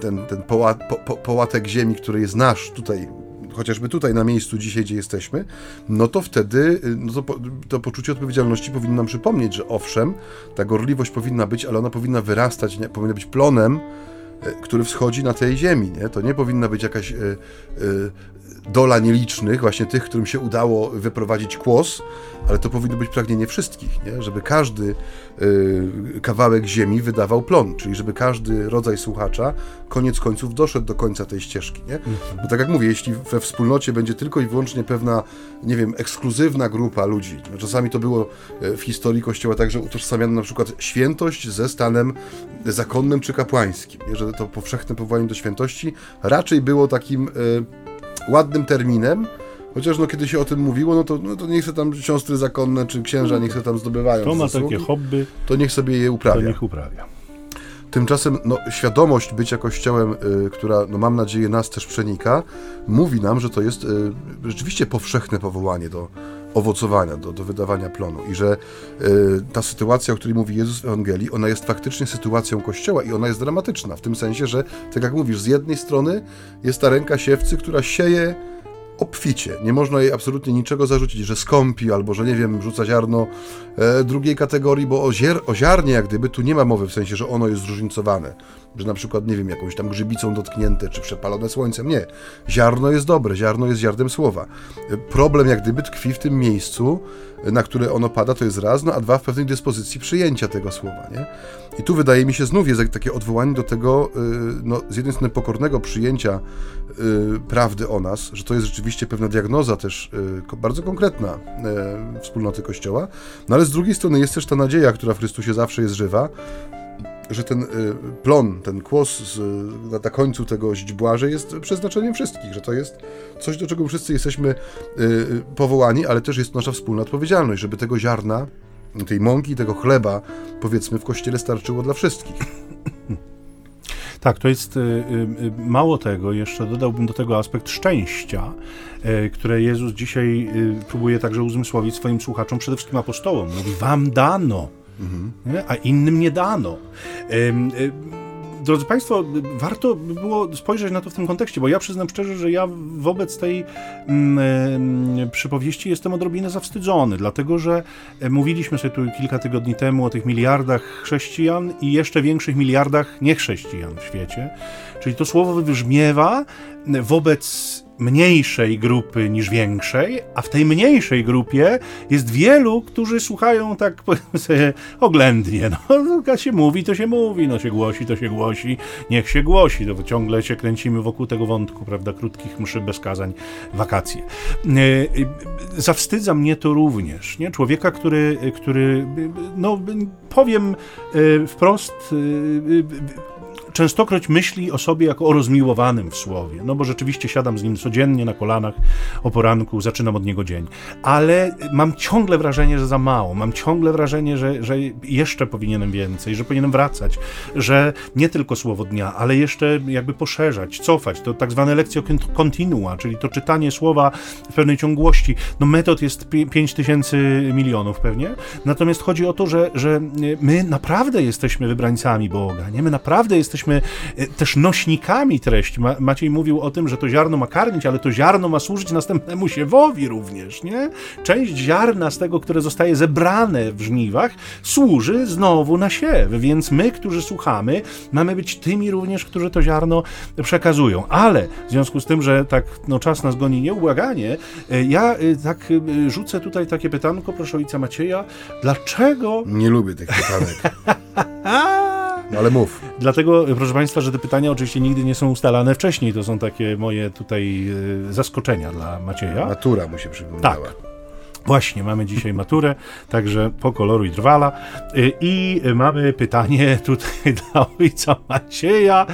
ten, ten poła, po, po, połatek ziemi, który jest nasz tutaj, chociażby tutaj na miejscu dzisiaj, gdzie jesteśmy, no to wtedy y, no to, to poczucie odpowiedzialności powinno nam przypomnieć, że owszem, ta gorliwość powinna być, ale ona powinna wyrastać, nie, powinna być plonem, e, który wschodzi na tej ziemi. Nie? To nie powinna być jakaś y, y, dola nielicznych, właśnie tych, którym się udało wyprowadzić kłos, ale to powinno być pragnienie wszystkich, nie? żeby każdy y, kawałek ziemi wydawał plon, czyli żeby każdy rodzaj słuchacza koniec końców doszedł do końca tej ścieżki. Nie? Bo tak jak mówię, jeśli we wspólnocie będzie tylko i wyłącznie pewna, nie wiem, ekskluzywna grupa ludzi, no czasami to było e, w historii Kościoła tak, że utożsamiano na przykład świętość ze stanem zakonnym czy kapłańskim, nie? że to powszechne powołanie do świętości raczej było takim y, ładnym terminem, Chociaż no, kiedy się o tym mówiło, no to, no, to niech sobie tam siostry zakonne czy księża niech sobie tam zdobywają. To ma takie hobby, to niech sobie je to uprawia. niech uprawia. Tymczasem no, świadomość bycia Kościołem, y, która, no, mam nadzieję, nas też przenika, mówi nam, że to jest y, rzeczywiście powszechne powołanie do owocowania, do, do wydawania plonu i że y, ta sytuacja, o której mówi Jezus w Ewangelii, ona jest faktycznie sytuacją Kościoła i ona jest dramatyczna, w tym sensie, że, tak jak mówisz, z jednej strony jest ta ręka siewcy, która sieje obficie. Nie można jej absolutnie niczego zarzucić, że skąpi albo że nie wiem, rzuca ziarno e, drugiej kategorii, bo o, zier, o ziarnie jak gdyby tu nie ma mowy w sensie, że ono jest zróżnicowane. Że na przykład, nie wiem, jakąś tam grzybicą dotknięte czy przepalone słońcem. Nie. Ziarno jest dobre, ziarno jest ziarnem słowa. E, Problem jak gdyby tkwi w tym miejscu, e, na które ono pada, to jest raz, no a dwa w pewnej dyspozycji przyjęcia tego słowa, nie? I tu wydaje mi się znów jest takie odwołanie do tego, y, no, z jednej strony pokornego przyjęcia prawdy o nas, że to jest rzeczywiście pewna diagnoza też y, bardzo konkretna y, wspólnoty Kościoła, no ale z drugiej strony jest też ta nadzieja, która w Chrystusie zawsze jest żywa, że ten y, plon, ten kłos na, na końcu tego źdźbła, że jest przeznaczeniem wszystkich, że to jest coś, do czego wszyscy jesteśmy y, y, powołani, ale też jest nasza wspólna odpowiedzialność, żeby tego ziarna, tej mąki, tego chleba, powiedzmy, w Kościele starczyło dla wszystkich. Tak, to jest y, y, mało tego, jeszcze dodałbym do tego aspekt szczęścia, y, które Jezus dzisiaj y, próbuje także uzmysłowić swoim słuchaczom, przede wszystkim apostołom. Mówi, wam dano, nie? a innym nie dano. Drodzy Państwo, warto by było spojrzeć na to w tym kontekście, bo ja przyznam szczerze, że ja wobec tej mm, em, przypowieści jestem odrobinę zawstydzony, dlatego że e, mówiliśmy sobie tu kilka tygodni temu o tych miliardach chrześcijan i jeszcze większych miliardach niechrześcijan w świecie. Czyli to słowo wybrzmiewa wobec mniejszej grupy niż większej, a w tej mniejszej grupie jest wielu, którzy słuchają tak sobie oględnie. No, się mówi, to się mówi, no się głosi, to się głosi, niech się głosi. To ciągle się kręcimy wokół tego wątku, prawda, krótkich mszy bez kazań, wakacje. E, e, Zawstydza mnie to również, nie? Człowieka, który, który no powiem e, wprost, częstokroć myśli o sobie jako o rozmiłowanym w słowie, no bo rzeczywiście siadam z nim codziennie na kolanach o poranku, zaczynam od niego dzień, ale mam ciągle wrażenie, że za mało, mam ciągle wrażenie, że, że jeszcze powinienem więcej, że powinienem wracać, że nie tylko słowo dnia, ale jeszcze jakby poszerzać, cofać, to tak zwane lekcje continua, czyli to czytanie słowa w pewnej ciągłości, no metod jest 5 tysięcy milionów pewnie, natomiast chodzi o to, że, że my naprawdę jesteśmy wybrańcami Boga, nie? My naprawdę jesteśmy e, też nośnikami treści. Ma, Maciej mówił o tym, że to ziarno ma karmić, ale to ziarno ma służyć następnemu siewowi również, nie? Część ziarna z tego, które zostaje zebrane w żniwach, służy znowu na siew, więc my, którzy słuchamy, mamy być tymi również, którzy to ziarno przekazują. Ale w związku z tym, że tak no, czas nas goni nieubłaganie, e, ja e, tak rzucę tutaj takie pytanko, proszę ojca Macieja, dlaczego Nie lubię tych pytanek, no, ale mów. Dlatego, proszę Państwa, że te pytania oczywiście nigdy nie są ustalane wcześniej. To są takie moje tutaj e, zaskoczenia dla Macieja. Natura mu się przypomniała. Tak. Właśnie, mamy dzisiaj maturę, także pokoloruj drwala. Y, I mamy pytanie tutaj dla ojca Macieja.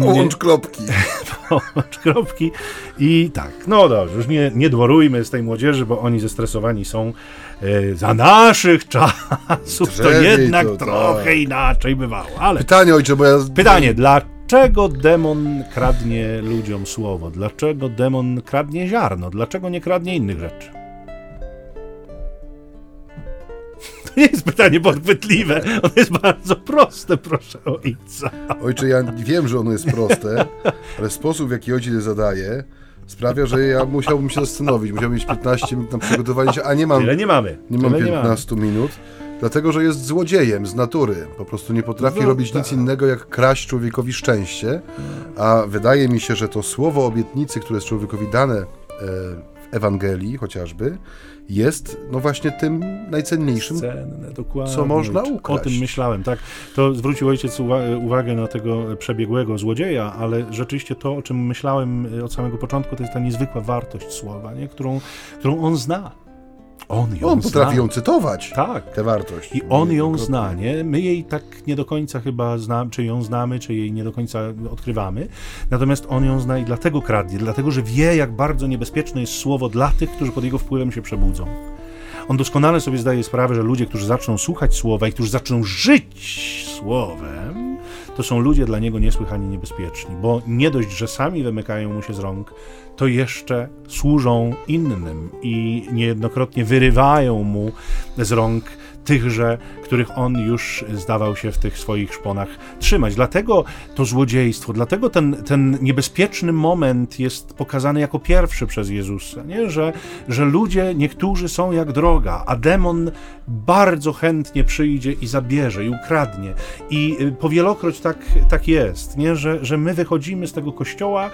Połącz kropki. połącz kropki. I tak, no dobrze, już nie, nie dworujmy z tej młodzieży, bo oni zestresowani są. E, za naszych czasów to jednak to, trochę tak. inaczej bywało. Ale Pytanie, ojcze, bo ja... Pytanie, dlaczego demon kradnie ludziom słowo? Dlaczego demon kradnie ziarno? Dlaczego nie kradnie innych rzeczy? To nie jest pytanie podchwytliwe, ono jest bardzo proste, proszę ojca. Ojcze, ja wiem, że ono jest proste, ale sposób, w jaki ojciec je zadaje, sprawia, że ja musiałbym się zastanowić. Musiałbym mieć 15 minut na przygotowanie się, a nie mam, Tyle nie mamy. nie mam Tyle nie mamy. 15 minut. Dlatego, że jest złodziejem z natury. Po prostu nie potrafi No, robić tak. nic innego, jak kraść człowiekowi szczęście. A wydaje mi się, że to słowo obietnicy, które jest człowiekowi dane e, w Ewangelii chociażby, jest no właśnie tym najcenniejszym. Cenne, co można O ukraść. tym myślałem, tak. To zwrócił ojciec uwa- uwagę na tego przebiegłego złodzieja, ale rzeczywiście to, o czym myślałem od samego początku, to jest ta niezwykła wartość słowa, nie? Którą, którą on zna. On ją On potrafi zna. ją cytować, Tak. tę wartość. I on ją zna, nie? My jej tak nie do końca chyba znamy, czy ją znamy, czy jej nie do końca odkrywamy. Natomiast on ją zna i dlatego kradnie, dlatego że wie, jak bardzo niebezpieczne jest słowo dla tych, którzy pod jego wpływem się przebudzą. On doskonale sobie zdaje sprawę, że ludzie, którzy zaczną słuchać słowa i którzy zaczną żyć słowem, to są ludzie dla niego niesłychanie niebezpieczni, bo nie dość, że sami wymykają mu się z rąk, to jeszcze służą innym i niejednokrotnie wyrywają mu z rąk tychże, których on już zdawał się w tych swoich szponach trzymać. Dlatego to złodziejstwo, dlatego ten, ten niebezpieczny moment jest pokazany jako pierwszy przez Jezusa, nie? Że, że ludzie, niektórzy są jak droga, a demon bardzo chętnie przyjdzie i zabierze, i ukradnie. I y, powielokroć tak, tak jest, nie? Że, że my wychodzimy z tego kościoła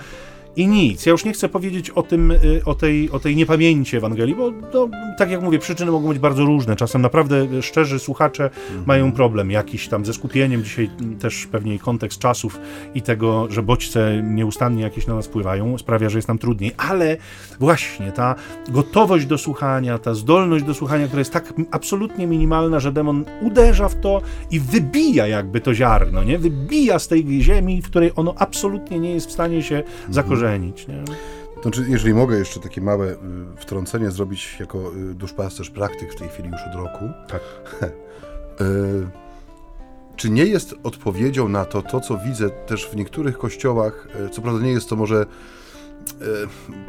i nic. Ja już nie chcę powiedzieć o tym, y, o tej, o tej niepamięci Ewangelii, bo to, tak jak mówię, przyczyny mogą być bardzo różne. Czasem naprawdę szczerzy słuchacze mają problem jakiś tam ze skupieniem. Dzisiaj też pewnie kontekst czasów i tego, że bodźce nieustannie jakieś na nas wpływają, sprawia, że jest nam trudniej. Ale właśnie ta gotowość do słuchania, ta zdolność do słuchania, która jest tak absolutnie minimalna, że demon uderza w to i wybija jakby to ziarno, nie? Wybija z tej ziemi, w której ono absolutnie nie jest w stanie się zakorzenić, nie? Znaczy, jeżeli mogę jeszcze takie małe y, wtrącenie zrobić jako y, duszpasterz praktyk w tej chwili już od roku. Tak. Y, czy nie jest odpowiedzią na to, to co widzę też w niektórych kościołach, co prawda nie jest to może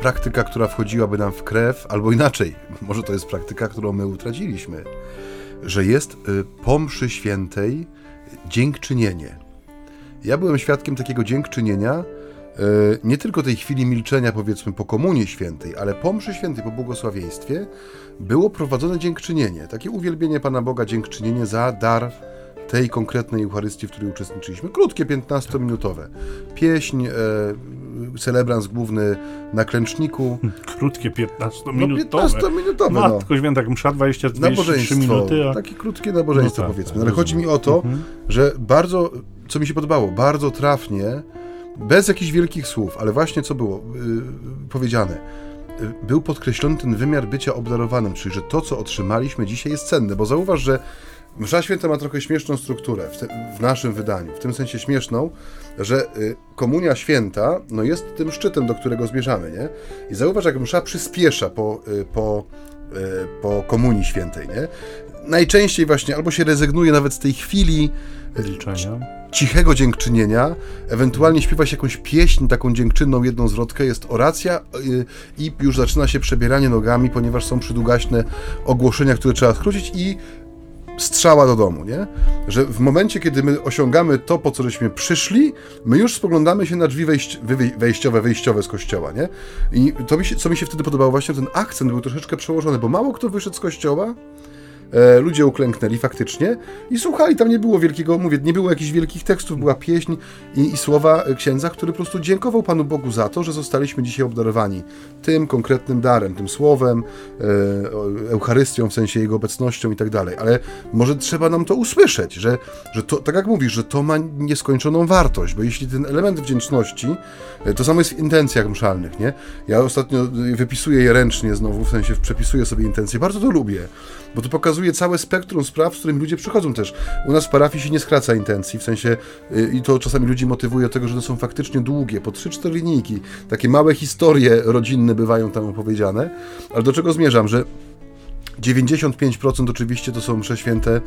praktyka, która wchodziłaby nam w krew, albo inaczej, może to jest praktyka, którą my utraciliśmy, że jest po mszy świętej dziękczynienie. Ja byłem świadkiem takiego dziękczynienia, nie tylko tej chwili milczenia, powiedzmy, po Komunii Świętej, ale po mszy świętej, po błogosławieństwie, było prowadzone dziękczynienie. Takie uwielbienie Pana Boga, dziękczynienie za dar tej konkretnej Eucharystii, w której uczestniczyliśmy. Krótkie, 15-minutowe. Pieśń, e, celebrans główny na klęczniku. Krótkie No, 15-minutowe. 15-minutowe, no. Matko święta, msza 20 23 Nabożeństwo, minuty, a... takie krótkie nabożeństwo No tak, powiedzmy. tak, Ale chodzi mi o to, Mhm. że bardzo, co mi się podobało, bardzo trafnie, bez jakichś wielkich słów, ale właśnie co było yy, powiedziane, yy, był podkreślony ten wymiar bycia obdarowanym, czyli że to, co otrzymaliśmy dzisiaj jest cenne, bo zauważ, że Msza Święta ma trochę śmieszną strukturę w, te, w naszym wydaniu, w tym sensie śmieszną, że y, Komunia Święta no jest tym szczytem, do którego zmierzamy, nie? I zauważ, jak msza przyspiesza po, y, po, y, po Komunii Świętej, nie? Najczęściej właśnie albo się rezygnuje nawet z tej chwili Milczenia. cichego dziękczynienia, ewentualnie śpiewa się jakąś pieśń taką dziękczynną, jedną zwrotkę, jest oracja y, i już zaczyna się przebieranie nogami, ponieważ są przydługaśne ogłoszenia, które trzeba skrócić i strzała do domu, nie? Że w momencie, kiedy my osiągamy to, po co żeśmy przyszli, my już spoglądamy się na drzwi wejściowe, wyjściowe z kościoła, nie? I to mi się, co mi się wtedy podobało, właśnie ten akcent był troszeczkę przełożony, bo mało kto wyszedł z kościoła, E, ludzie uklęknęli faktycznie i słuchali, tam nie było wielkiego, mówię, nie było jakichś wielkich tekstów, była pieśń i, i słowa księdza, który po prostu dziękował Panu Bogu za to, że zostaliśmy dzisiaj obdarowani tym konkretnym darem, tym słowem, e, Eucharystią, w sensie Jego obecnością i tak dalej. Ale może trzeba nam to usłyszeć, że, że to, tak jak mówisz, że to ma nieskończoną wartość, bo jeśli ten element wdzięczności, e, to samo jest w intencjach mszalnych, nie? Ja ostatnio wypisuję je ręcznie znowu, w sensie przepisuję sobie intencje, bardzo to lubię, bo to pokazuje całe spektrum spraw, z którymi ludzie przychodzą też. U nas w parafii się nie skraca intencji, w sensie y, i to czasami ludzi motywuje do tego, że to są faktycznie długie, po 3-4 linijki. Takie małe historie rodzinne bywają tam opowiedziane. Ale do czego zmierzam, że 95% oczywiście to są msze święte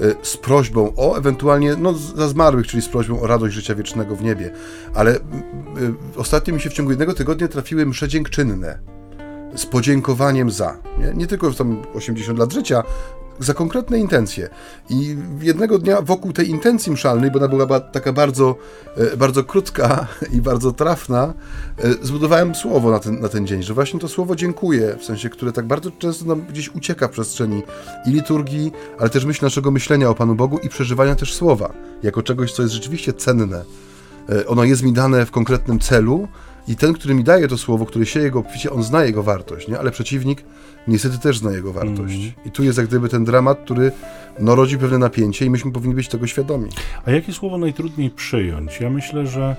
y, z prośbą o ewentualnie, no za zmarłych, czyli z prośbą o radość życia wiecznego w niebie. Ale y, y, ostatnio mi się w ciągu jednego tygodnia trafiły msze dziękczynne z podziękowaniem za. Nie, nie tylko tam 80 lat życia, za konkretne intencje. I jednego dnia wokół tej intencji mszalnej, bo ona była taka bardzo, e, bardzo krótka i bardzo trafna, e, zbudowałem słowo na ten, na ten dzień, że właśnie to słowo dziękuję, w sensie, które tak bardzo często nam gdzieś ucieka w przestrzeni i liturgii, ale też myśl naszego myślenia o Panu Bogu i przeżywania też słowa, jako czegoś, co jest rzeczywiście cenne. E, Ono jest mi dane w konkretnym celu i ten, który mi daje to słowo, który sieje go obficie, on zna jego wartość, nie? ale przeciwnik niestety też zna jego wartość. I tu jest jak gdyby ten dramat, który no, rodzi pewne napięcie i myśmy powinni być tego świadomi. A jakie słowo najtrudniej przyjąć? Ja myślę, że,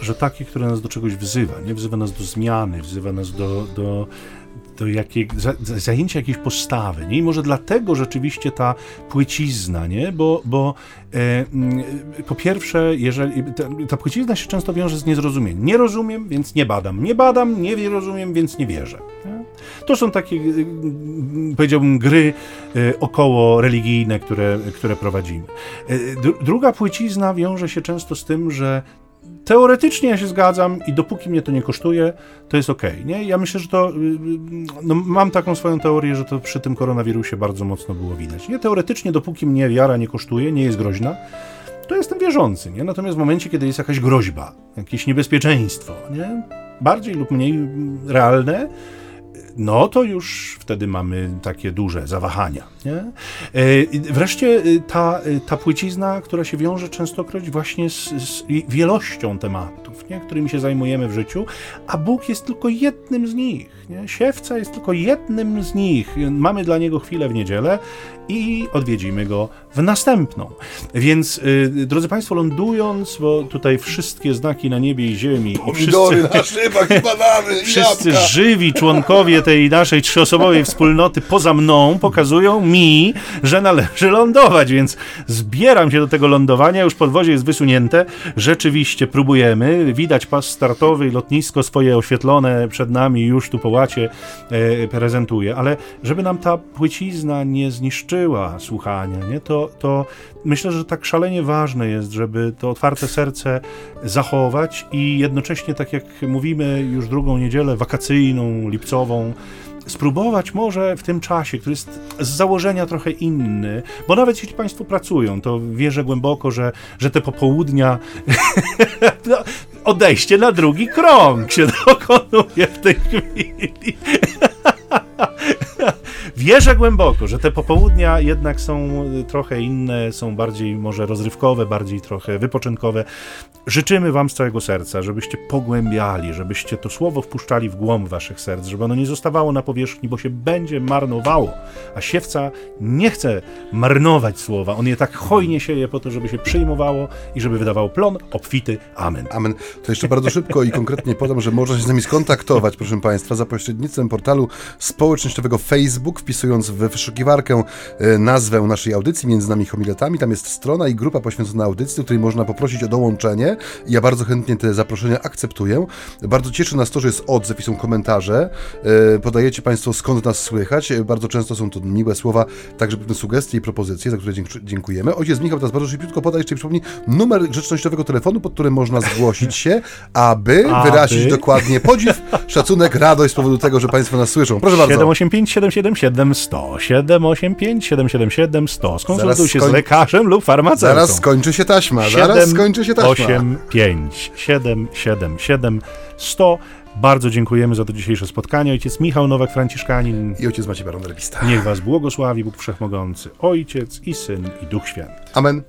że takie, które nas do czegoś wzywa, nie wzywa nas do zmiany, wzywa nas do, do do jakiej, za, zajęcia jakiejś postawy, nie? I może dlatego rzeczywiście ta płycizna, nie? Bo, bo e, mm, po pierwsze, jeżeli ta, ta płycizna się często wiąże z niezrozumieniem. Nie rozumiem, więc nie badam. Nie badam, nie rozumiem, więc nie wierzę. Nie? To są takie, e, powiedziałbym, gry e, około religijne, które, które prowadzimy. E, druga płycizna wiąże się często z tym, że teoretycznie ja się zgadzam i dopóki mnie to nie kosztuje, to jest ok. Nie? Ja myślę, że to. Y, y, no, mam taką swoją teorię, że to przy tym koronawirusie bardzo mocno było widać. Nie? Teoretycznie, dopóki mnie wiara nie kosztuje, nie jest groźna, to jestem wierzący. Nie? Natomiast w momencie, kiedy jest jakaś groźba, jakieś niebezpieczeństwo, nie? bardziej lub mniej realne, no to już wtedy mamy takie duże zawahania. Nie? E, wreszcie e, ta, e, ta płycizna, która się wiąże częstokroć właśnie z, z wielością tematów, nie? którymi się zajmujemy w życiu, a Bóg jest tylko jednym z nich. Nie? Siewca jest tylko jednym z nich. Mamy dla niego chwilę w niedzielę i odwiedzimy go w następną. Więc, y, drodzy Państwo, lądując, bo tutaj wszystkie znaki na niebie i ziemi. Pomidory i wszyscy, na szybach i banany, Wszyscy jabłka. żywi członkowie tej naszej trzyosobowej wspólnoty poza mną pokazują mi, że należy lądować, więc zbieram się do tego lądowania. Już podwozie jest wysunięte. Rzeczywiście próbujemy. Widać pas startowy i lotnisko swoje oświetlone przed nami już tu po łacie e, prezentuje. Ale żeby nam ta płycizna nie zniszczyła słuchania, nie, to to, myślę, że tak szalenie ważne jest, żeby to otwarte serce zachować i jednocześnie, tak jak mówimy już drugą niedzielę wakacyjną, lipcową, spróbować może w tym czasie, który jest z założenia trochę inny, bo nawet jeśli Państwo pracują, to wierzę głęboko, że, że te popołudnia, no, odejście na drugi krąg się dokonuje w tej chwili. Wierzę głęboko, że te popołudnia jednak są trochę inne, są bardziej może rozrywkowe, bardziej trochę wypoczynkowe. Życzymy Wam z całego serca, żebyście pogłębiali, żebyście to słowo wpuszczali w głąb Waszych serc, żeby ono nie zostawało na powierzchni, bo się będzie marnowało. A siewca nie chce marnować słowa, on je tak hojnie sieje po to, żeby się przyjmowało i żeby wydawało plon obfity. Amen. Amen. To jeszcze bardzo szybko i konkretnie podam, że można się z nami skontaktować, proszę Państwa, za pośrednictwem portalu społecznościowego Facebook wpisując w wyszukiwarkę e, nazwę naszej audycji między nami homiletami. Tam jest strona i grupa poświęcona audycji, do której można poprosić o dołączenie. Ja bardzo chętnie te zaproszenia akceptuję. Bardzo cieszy nas to, że jest odzew i są komentarze. E, podajecie Państwo skąd nas słychać. E, bardzo często są to miłe słowa, także pewne sugestie i propozycje, za które dziękujemy. Ojciec Michał teraz bardzo szybciutko poda jeszcze przypomni numer grzecznościowego telefonu, pod którym można zgłosić się, aby, aby. wyrazić dokładnie podziw, szacunek, radość z powodu tego, że Państwo nas słyszą. Proszę bardzo. 785 777 100 785 777 100. Skonsultuj się skoń... z lekarzem lub farmaceutą. Zaraz skończy się taśma. Zaraz skończy się taśma. 85 777 100. Bardzo dziękujemy za to dzisiejsze spotkanie. Ojciec Michał Nowak-Franciszkanin i ojciec Maciej Baron Rewista. Niech was błogosławi Bóg Wszechmogący, Ojciec i Syn i Duch Święty. Amen.